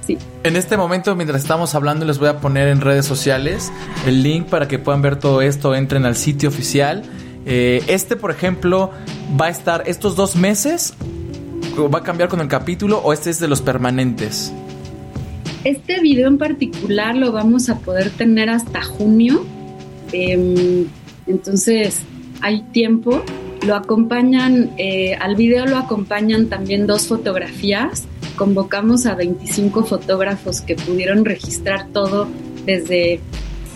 sí. En este momento, mientras estamos hablando, les voy a poner en redes sociales el link para que puedan ver todo esto. Entren al sitio oficial. Eh, este, por ejemplo, va a estar estos dos meses. ¿O ¿Va a cambiar con el capítulo o este es de los permanentes? Este video en particular lo vamos a poder tener hasta junio. Em, entonces hay tiempo. Lo acompañan, eh, al video lo acompañan también dos fotografías. Convocamos a 25 fotógrafos que pudieron registrar todo desde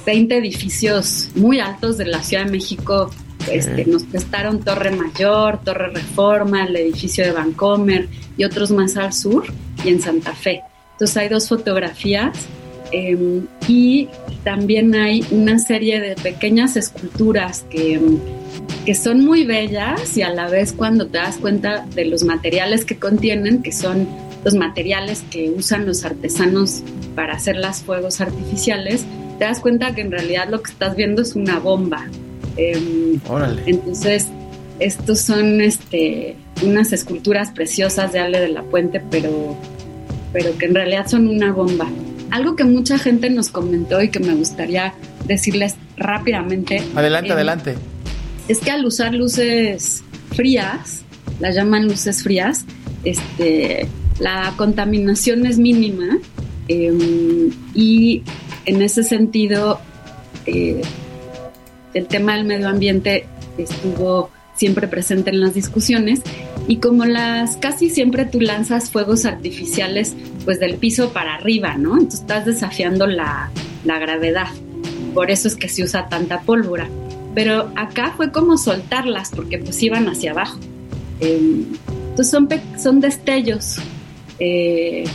20 edificios muy altos de la Ciudad de México. Este, nos prestaron Torre Mayor, Torre Reforma, el edificio de Vancomer y otros más al sur y en Santa Fe. Entonces hay dos fotografías eh, y también hay una serie de pequeñas esculturas que, em, que son muy bellas y a la vez cuando te das cuenta de los materiales que contienen, que son los materiales que usan los artesanos para hacer las fuegos artificiales, te das cuenta que en realidad lo que estás viendo es una bomba. Em, Órale. entonces, estos son este, unas esculturas preciosas de Ale de la Puente, pero, pero que en realidad son una bomba. Algo que mucha gente nos comentó y que me gustaría decirles rápidamente. Adelante, eh, adelante. Es que al usar luces frías, las llaman luces frías, este, la contaminación es mínima eh, y en ese sentido eh, el tema del medio ambiente estuvo siempre presente en las discusiones y como las casi siempre tú lanzas fuegos artificiales pues del piso para arriba, ¿no? Entonces estás desafiando la, la gravedad. Por eso es que se usa tanta pólvora. Pero acá fue como soltarlas porque pues iban hacia abajo. Eh, entonces son, son destellos. Eh,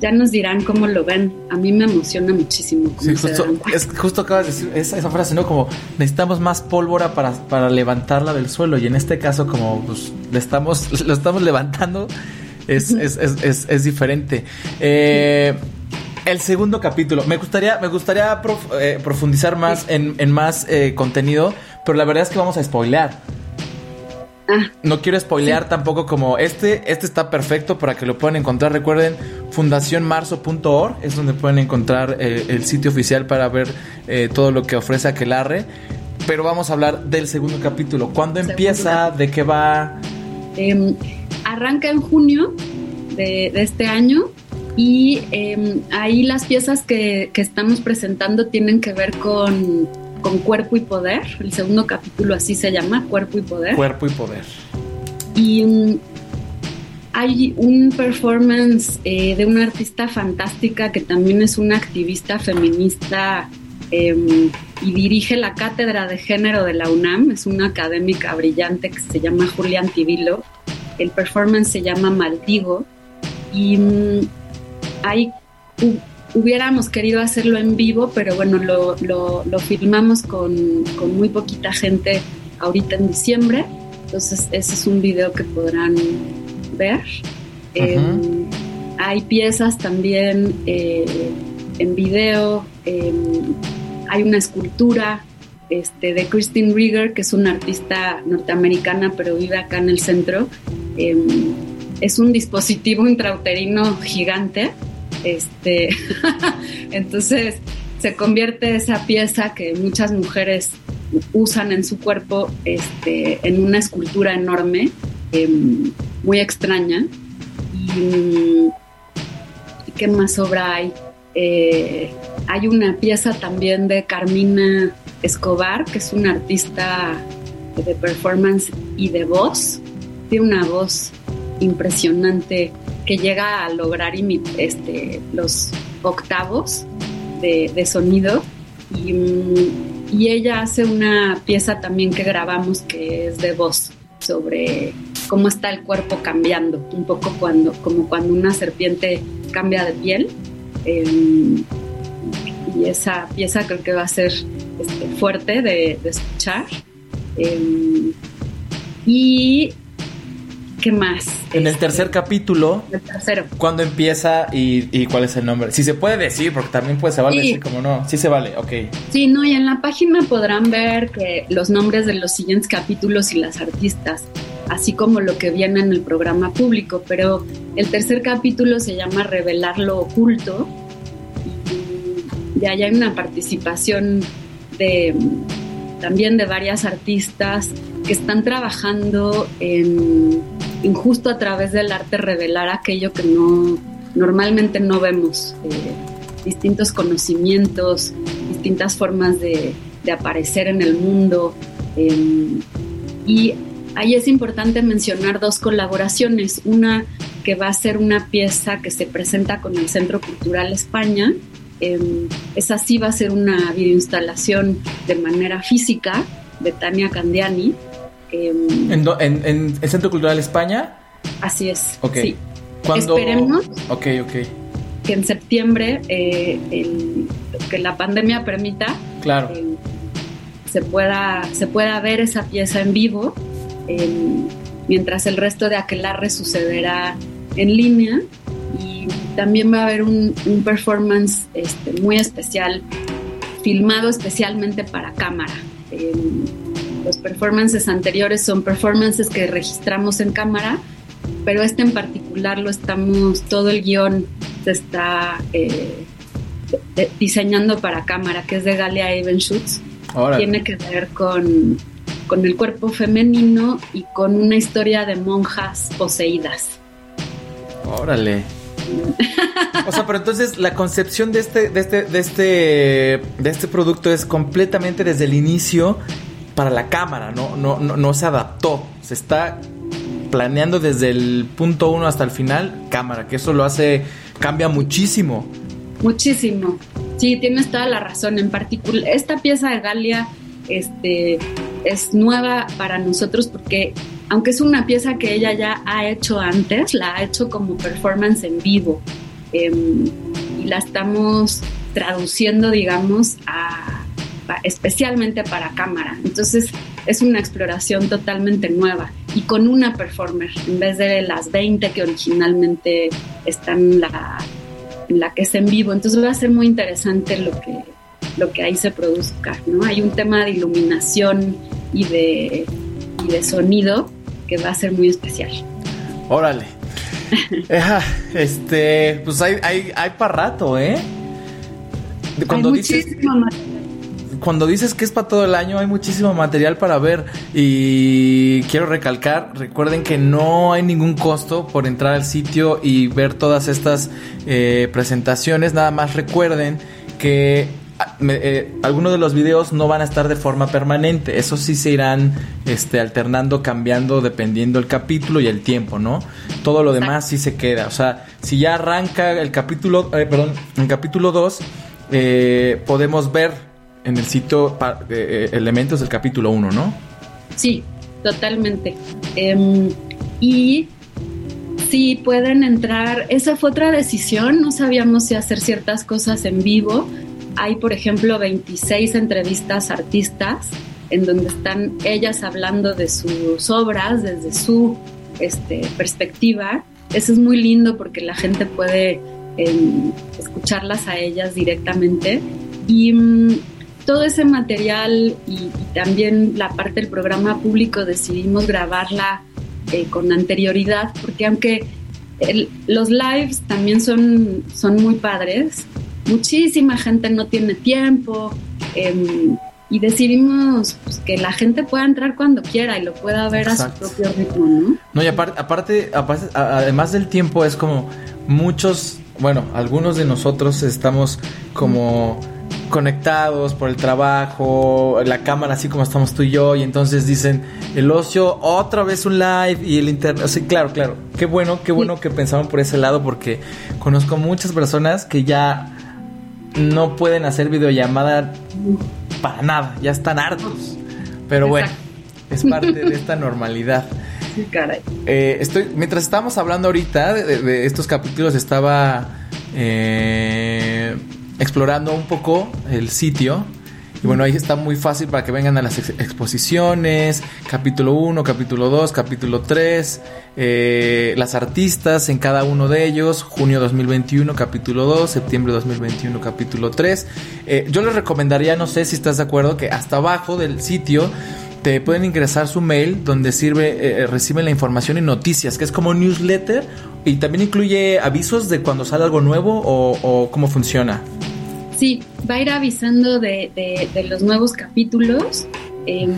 ya nos dirán cómo lo ven. A mí me emociona muchísimo. Sí, justo, es, justo acabas de decir esa, esa frase, ¿no? Como necesitamos más pólvora para, para levantarla del suelo. Y en este caso, como pues, le estamos, lo estamos levantando, es, es, es, es, es diferente. Eh, el segundo capítulo. Me gustaría, me gustaría prof- eh, profundizar más en, en más eh, contenido, pero la verdad es que vamos a spoilear. Ah, No quiero spoilear tampoco como este. Este está perfecto para que lo puedan encontrar. Recuerden, fundacionmarzo.org es donde pueden encontrar eh, el sitio oficial para ver eh, todo lo que ofrece Aquelarre. pero vamos a hablar del segundo capítulo. ¿Cuándo empieza? ¿De qué va? Eh, arranca en junio de, de este año y eh, ahí las piezas que, que, estamos presentando tienen que ver con, con, cuerpo y poder. El segundo capítulo así se llama, cuerpo y poder. Cuerpo y poder. Y um, hay un performance eh, de una artista fantástica que también es una activista feminista eh, y dirige la cátedra de género de la UNAM. Es una académica brillante que se llama Julián Tibilo. El performance se llama Maldigo. Y um, ahí hubiéramos querido hacerlo en vivo, pero bueno, lo, lo, lo filmamos con, con, muy poquita gente ahorita en diciembre. Entonces ese es un video que podrán ver. Uh -huh. eh, hay piezas también eh, en video. Eh, hay una escultura este, de Christine Rieger, que es una artista norteamericana, pero vive acá en el centro. Eh, es un dispositivo intrauterino gigante. Este, entonces se convierte esa pieza que muchas mujeres usan en su cuerpo este, en una escultura enorme, eh, muy extraña. Y, ¿Qué más obra hay? Eh, hay una pieza también de Carmina Escobar, que es una artista de performance y de voz. Tiene una voz impresionante que llega a lograr este, los octavos de, sonido. Y, y, ella hace una pieza también que grabamos que es de voz sobre cómo está el cuerpo cambiando, un poco cuando, como cuando una serpiente cambia de piel. Eh, y esa pieza creo que va a ser este, fuerte de, de escuchar. Eh, y ¿Qué más? En el tercer capítulo. El tercero. ¿Cuándo empieza y, y, cuál es el nombre? Si se puede decir, porque también puede, se vale sí. decir como no. Sí se vale, ok. Sí, no, y en la página podrán ver que los nombres de los siguientes capítulos y las artistas, así como lo que viene en el programa público, pero el tercer capítulo se llama Revelar lo oculto. Y allá hay una participación de también de varias artistas que están trabajando en, en, justo a través del arte revelar aquello que no normalmente no vemos, eh, distintos conocimientos, distintas formas de, de, aparecer en el mundo. Eh, y ahí es importante mencionar dos colaboraciones, una que va a ser una pieza que se presenta con el Centro Cultural España, eh, esa sí va a ser una videoinstalación de manera física de Tania Candiani. Eh, ¿En, en, ¿En, el Centro Cultural España? Así es. Ok. Sí. Esperemos ok, ok. que en septiembre, eh, el, que la pandemia permita, claro. se, pueda, se pueda ver esa pieza en vivo, mientras el resto de Aquelarre sucederá en línea también va a haber un, un performance este, muy especial, filmado especialmente para cámara. Los performances anteriores son performances que registramos en cámara, pero este en particular lo estamos, todo el guion se está eh, de, diseñando para cámara, que es de Galia Evenschutz. Tiene que ver con, con el cuerpo femenino y con una historia de monjas poseídas. Órale. O sea, pero entonces la concepción de este, de este, de este, de este producto es completamente desde el inicio para la cámara, no, no, no, no se adaptó. Se está planeando desde el punto uno hasta el final, cámara, que eso lo hace, cambia muchísimo. Muchísimo. Sí, tienes toda la razón. En particular, esta pieza de Galia este, es nueva para nosotros porque aunque es una pieza que ella ya ha hecho antes, la ha hecho como performance en vivo eh, y la estamos traduciendo, digamos, a, especialmente para cámara. Entonces es una exploración totalmente nueva y con una performer en vez de las 20 que originalmente están la, la que es en vivo. Entonces va a ser muy interesante lo que, lo que ahí se produzca. ¿no? Hay un tema de iluminación y de, y de sonido que va a ser muy especial. Órale. este, pues hay, hay, hay para rato, ¿eh? Cuando hay dices. Cuando dices que es para todo el año, hay muchísimo material para ver. Y quiero recalcar, recuerden que no hay ningún costo por entrar al sitio y ver todas estas eh, presentaciones. Nada más recuerden que ah, eh, algunos de los videos no van a estar de forma permanente. Eso sí se irán este, alternando, cambiando dependiendo el capítulo y el tiempo, ¿no? Todo lo demás sí se queda. O sea, si ya arranca el capítulo, eh, perdón, el capítulo 2, eh, podemos ver en el sitio eh, elementos del capítulo 1, ¿no? Sí, totalmente. Em, y sí pueden entrar, esa fue otra decisión, no sabíamos si hacer ciertas cosas en vivo. Hay, por ejemplo, 26 entrevistas artistas en donde están ellas hablando de sus obras desde su este, perspectiva. Eso es muy lindo porque la gente puede em, escucharlas a ellas directamente. Y mm, todo ese material y, y también la parte del programa público decidimos grabarla eh, con anterioridad, porque aunque el- los lives también son, son muy padres, muchísima gente no tiene tiempo em, y decidimos pues, que la gente pueda entrar cuando quiera y lo pueda ver Exacto. a su propio ritmo, ¿no? No, y aparte, aparte, aparte- además del tiempo, es como muchos, bueno, algunos de nosotros estamos como conectados por el trabajo, la cámara así como estamos tú y yo, y entonces dicen, el ocio, otra vez un live y el internet, sí, claro, claro, qué bueno, qué bueno que pensaban por ese lado, porque conozco muchas personas que ya no pueden hacer videollamada para nada, ya están hartos, pero bueno, es parte de esta normalidad. Sí, caray. Eh, estoy, mientras estábamos hablando ahorita de, de- de estos capítulos, estaba eh, explorando un poco el sitio. Y bueno, ahí está muy fácil para que vengan a las ex- exposiciones, capítulo 1, capítulo 2, capítulo 3, eh, las artistas en cada uno de ellos, junio 2021, capítulo 2, septiembre 2021, capítulo 3. Eh, yo les recomendaría, no sé si estás de acuerdo, que hasta abajo del sitio te pueden ingresar su mail donde sirve, eh, reciben la información y noticias, que es como newsletter y también incluye avisos de cuando sale algo nuevo o cómo funciona. Sí, va a ir avisando de, de- de los nuevos capítulos em,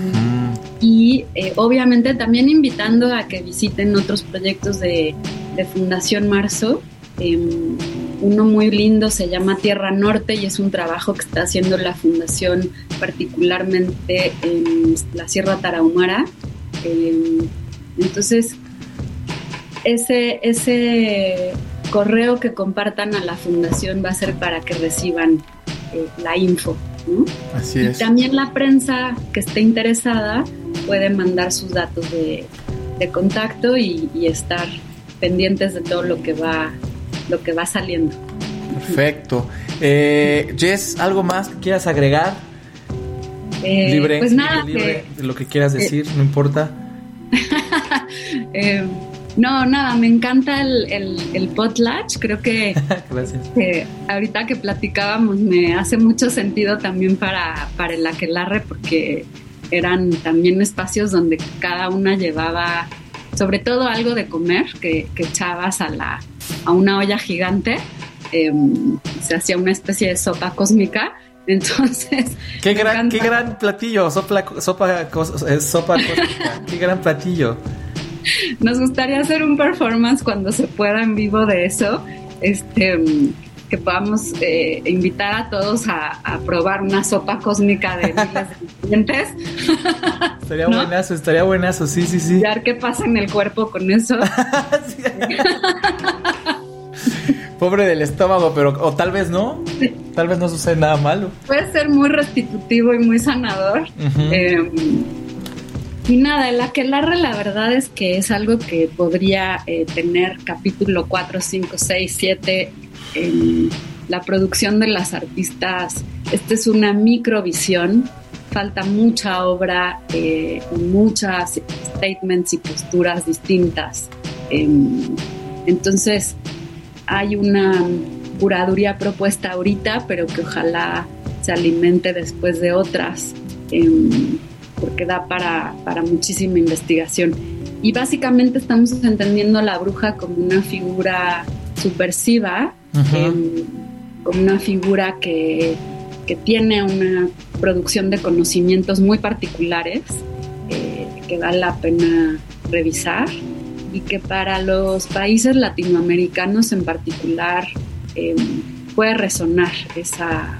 y eh, obviamente también invitando a que visiten otros proyectos de, de Fundación Marzo. Em, uno muy lindo se llama Tierra Norte y es un trabajo que está haciendo la Fundación particularmente en la Sierra Tarahumara. Em, entonces, ese, ese correo que compartan a la fundación va a ser para que reciban eh, la info. ¿no? Así Y es. también la prensa que esté interesada puede mandar sus datos de, de contacto y, y estar pendientes de todo lo que va, lo que va saliendo. Perfecto. Eh, Jess, ¿algo más que quieras agregar? Eh, libre, pues nada, libre de lo que quieras decir, no importa. No, nada, me encanta el, el, el potlatch. Creo que ahorita que platicábamos me hace mucho sentido también para, para el aquelarre porque eran también espacios donde cada una llevaba sobre todo algo de comer que, que echabas a, la, a una olla gigante. eh, se hacía una especie de sopa cósmica. Entonces, Qué gran, qué gran platillo, sopa, sopa, eh, sopa cósmica. qué gran platillo. Nos gustaría hacer un performance cuando se pueda en vivo de eso, este, que podamos eh, invitar a todos a, a probar una sopa cósmica de miles de ingredientes Estaría ¿No? buenazo, estaría buenazo, sí, sí, sí. ver qué pasa en el cuerpo con eso. Pobre del estómago, pero o tal vez no, tal vez no sucede nada malo. Puede ser muy restitutivo y muy sanador. Eh, y nada, el aquelarre la verdad es que es algo que podría eh, tener capítulo 4, 5, 6, 7 en la producción de las artistas. Esta es una microvisión, falta mucha obra, eh, muchas statements y posturas distintas. Em, entonces, hay una curaduría propuesta ahorita, pero que ojalá se alimente después de otras, em, porque da para, para muchísima investigación. Y básicamente estamos entendiendo a la bruja como una figura subversiva, em, como una figura que, que tiene una producción de conocimientos muy particulares eh, que vale la pena revisar y que para los países latinoamericanos en particular eh, puede resonar esa,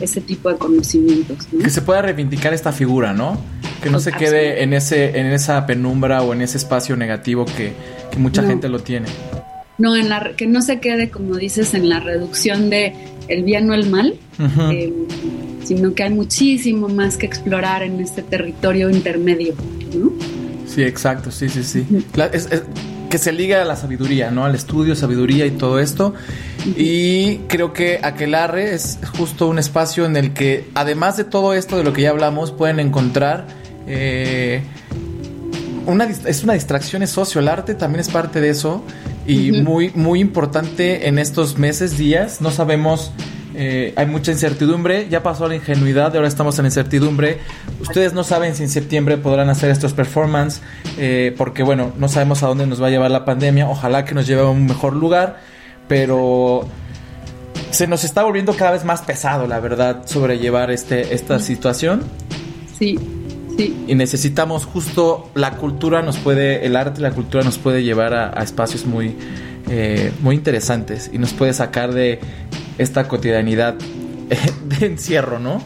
ese tipo de conocimientos. ¿no? Que se pueda reivindicar esta figura, ¿no? Que no se quede en, ese, en esa penumbra o en ese espacio negativo que, que mucha No. gente lo tiene. No, en la, que no se quede, como dices, en la reducción de el bien o el mal, eh, sino que hay muchísimo más que explorar en este territorio intermedio. ¿no? Sí, exacto, sí, sí, sí. La- es- es- que se liga a la sabiduría, ¿no? Al estudio, sabiduría y todo esto. Y creo que Aquelarre es justo un espacio en el que, además de todo esto de lo que ya hablamos, pueden encontrar eh, una, es una distracción, es socio. El arte también es parte de eso. Y muy, muy importante en estos meses, días. No sabemos, eh, hay mucha incertidumbre. Ya pasó la ingenuidad, ahora estamos en incertidumbre. Ustedes no saben si en septiembre podrán hacer estos performances. eh, porque, bueno, no sabemos a dónde nos va a llevar la pandemia. Ojalá que nos lleve a un mejor lugar. Pero se nos está volviendo cada vez más pesado, la verdad, sobrellevar este, esta situación Sí, sí. y necesitamos justo la cultura nos puede el arte la cultura nos puede llevar a, a espacios muy eh, muy interesantes y nos puede sacar de esta cotidianidad de encierro no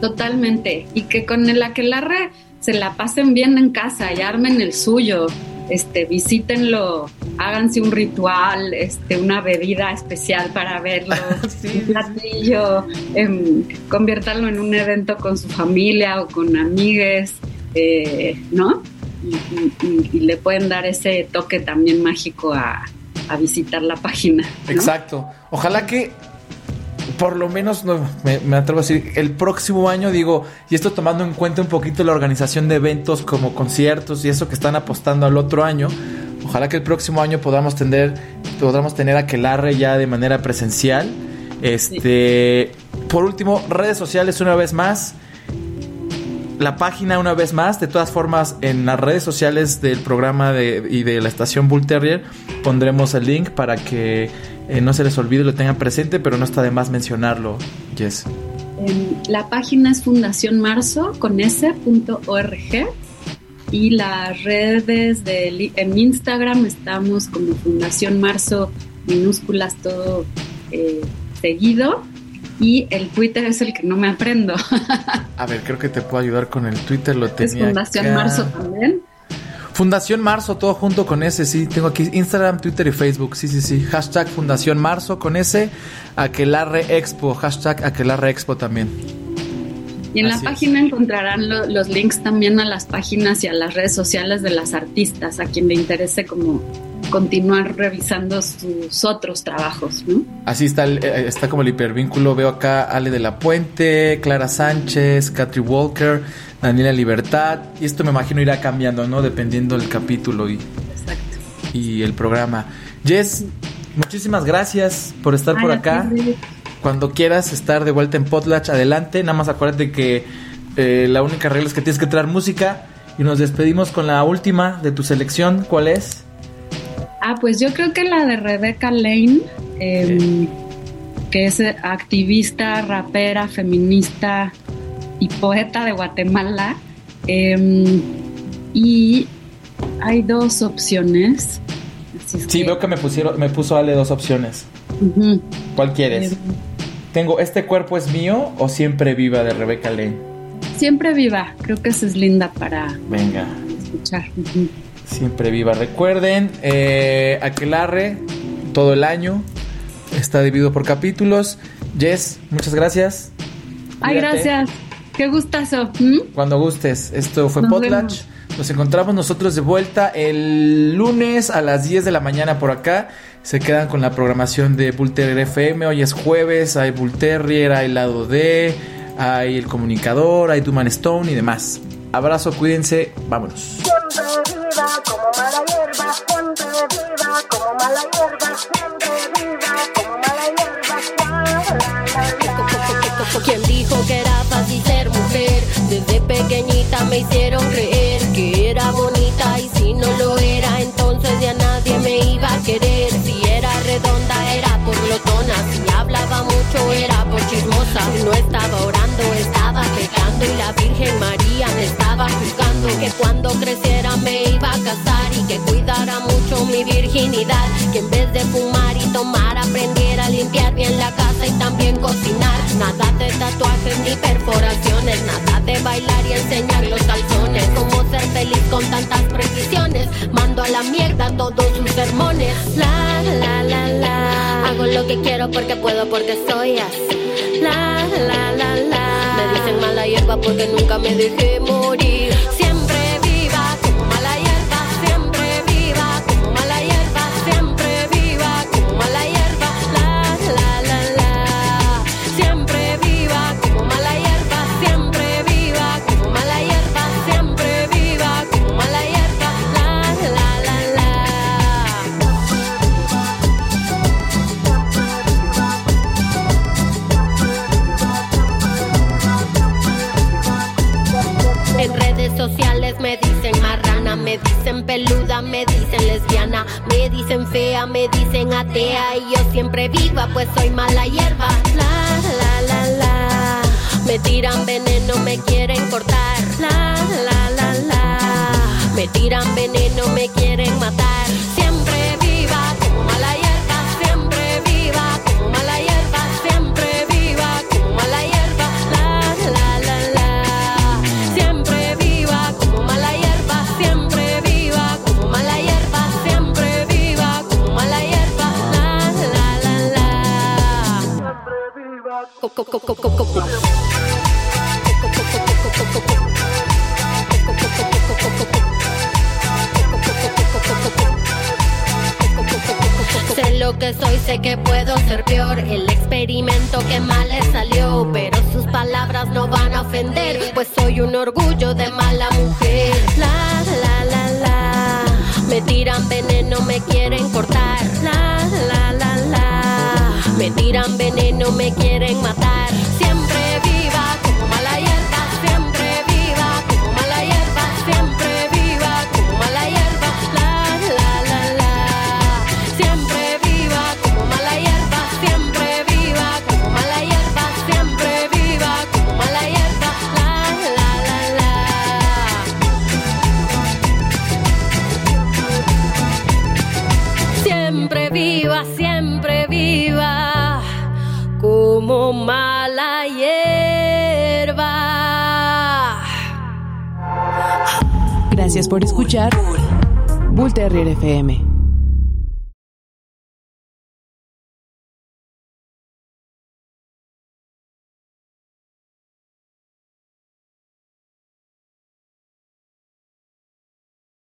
Totalmente. Y que con el aquelarre se la pasen bien en casa y armen el suyo. Este, visítenlo, háganse un ritual, este, una bebida especial para verlo, un platillo, conviértanlo en un evento con su familia o con amigues, eh, ¿no? Y, y- y- y le pueden dar ese toque también mágico a, a visitar la página. ¿no? exacto ojalá que por lo menos no, me, me atrevo a decir el próximo año digo y esto tomando en cuenta un poquito la organización de eventos como conciertos y eso que están apostando al otro año ojalá que el próximo año podamos tener podamos tener aquelarre ya de manera presencial este por último redes sociales una vez más la página una vez más. De todas formas, en las redes sociales del programa de- y de la estación Bull Terrier pondremos el link para que eh, no se les olvide y lo tengan presente, pero no está de más mencionarlo, Jess. Em, la página es Fundación Marzo con s.org y las redes de en Instagram estamos como Fundación Marzo minúsculas todo eh, seguido y el Twitter es el que no me aprendo. A ver, creo que te puedo ayudar con el Twitter, lo es tenía. Fundación acá. Marzo también. Fundación Marzo, todo junto con ese, sí. Tengo aquí Instagram, Twitter y Facebook. Sí, sí, sí. Hashtag Fundación Marzo con ese. Aquelarre Expo. Hashtag Aquelarre Expo también. Y en Así la es. página encontrarán lo- los links también a las páginas y a las redes sociales de las artistas, a quien le interese como continuar revisando sus otros trabajos, ¿no? Así está, el- eh, está como el hipervínculo. Veo acá Ale de la Puente, Clara Sánchez, Catri Walker, Daniela Libertad. Y esto me imagino irá cambiando, ¿no? Dependiendo del capítulo y, y el programa. Jess, muchísimas gracias por estar por Ay, acá. Cuando quieras estar de vuelta en Potlatch, adelante. Nada más acuérdate que eh, la única regla es que tienes que traer música. Y nos despedimos con la última de tu selección. ¿Cuál es? Ah, pues yo creo que la de Rebecca Lane, em, que es eh, activista, rapera, feminista y poeta de Guatemala. Em, y hay dos opciones. Sí, que- veo que me pusieron, me puso Ale dos opciones. ¿Cuál quieres? Em, Tengo ¿Este cuerpo es mío o Siempre viva de Rebeca Lane? siempre viva, creo que esa es linda para Venga, escuchar. Siempre viva. Recuerden, eh, Aquelarre, todo el año. Está dividido por capítulos. Jess, muchas gracias. Ay, Cuídate. gracias. Qué gustazo. ¿Mm? Cuando gustes. Esto fue Nos Potlatch. vemos. Nos encontramos nosotros de vuelta el lunes a las 10 de la mañana por acá. Se quedan con la programación de Bull Terrier FM. Hoy es jueves, hay Bull Terrier, hay lado D, hay el comunicador, hay Duman Stone y demás. Abrazo, cuídense, vámonos. Siempre viva como mala hierba, siempre viva como mala hierba, siempre viva como mala hierba. La, la, la. ¿Quién dijo que era fácil ser mujer? Desde pequeñita me hicieron creer creciera me iba a casar y que cuidara mucho mi virginidad. Que en vez de fumar y tomar aprendiera a limpiar bien la casa y también cocinar. Nada de tatuajes ni perforaciones, nada de bailar y enseñar los calzones. Cómo ser feliz con tantas precisiones. Mando a la mierda todos sus sermones. La la la la. Hago lo que quiero porque puedo, porque soy así. La la la la. Me dicen mala hierba porque nunca me dejé morir. Me dicen fea, me dicen atea y yo siempre viva, pues soy mala hierba. La la la la. Me tiran veneno, me quieren cortar. La la la la. Me tiran veneno, me quieren matar. Sé lo que soy, sé que puedo ser peor. El experimento que mal le salió, pero sus palabras no van a ofender, pues soy un orgullo de mala mujer. La la la la, me tiran veneno, me quieren cortar. La la la la, me tiran veneno, me quieren por escuchar Bull Terrier FM.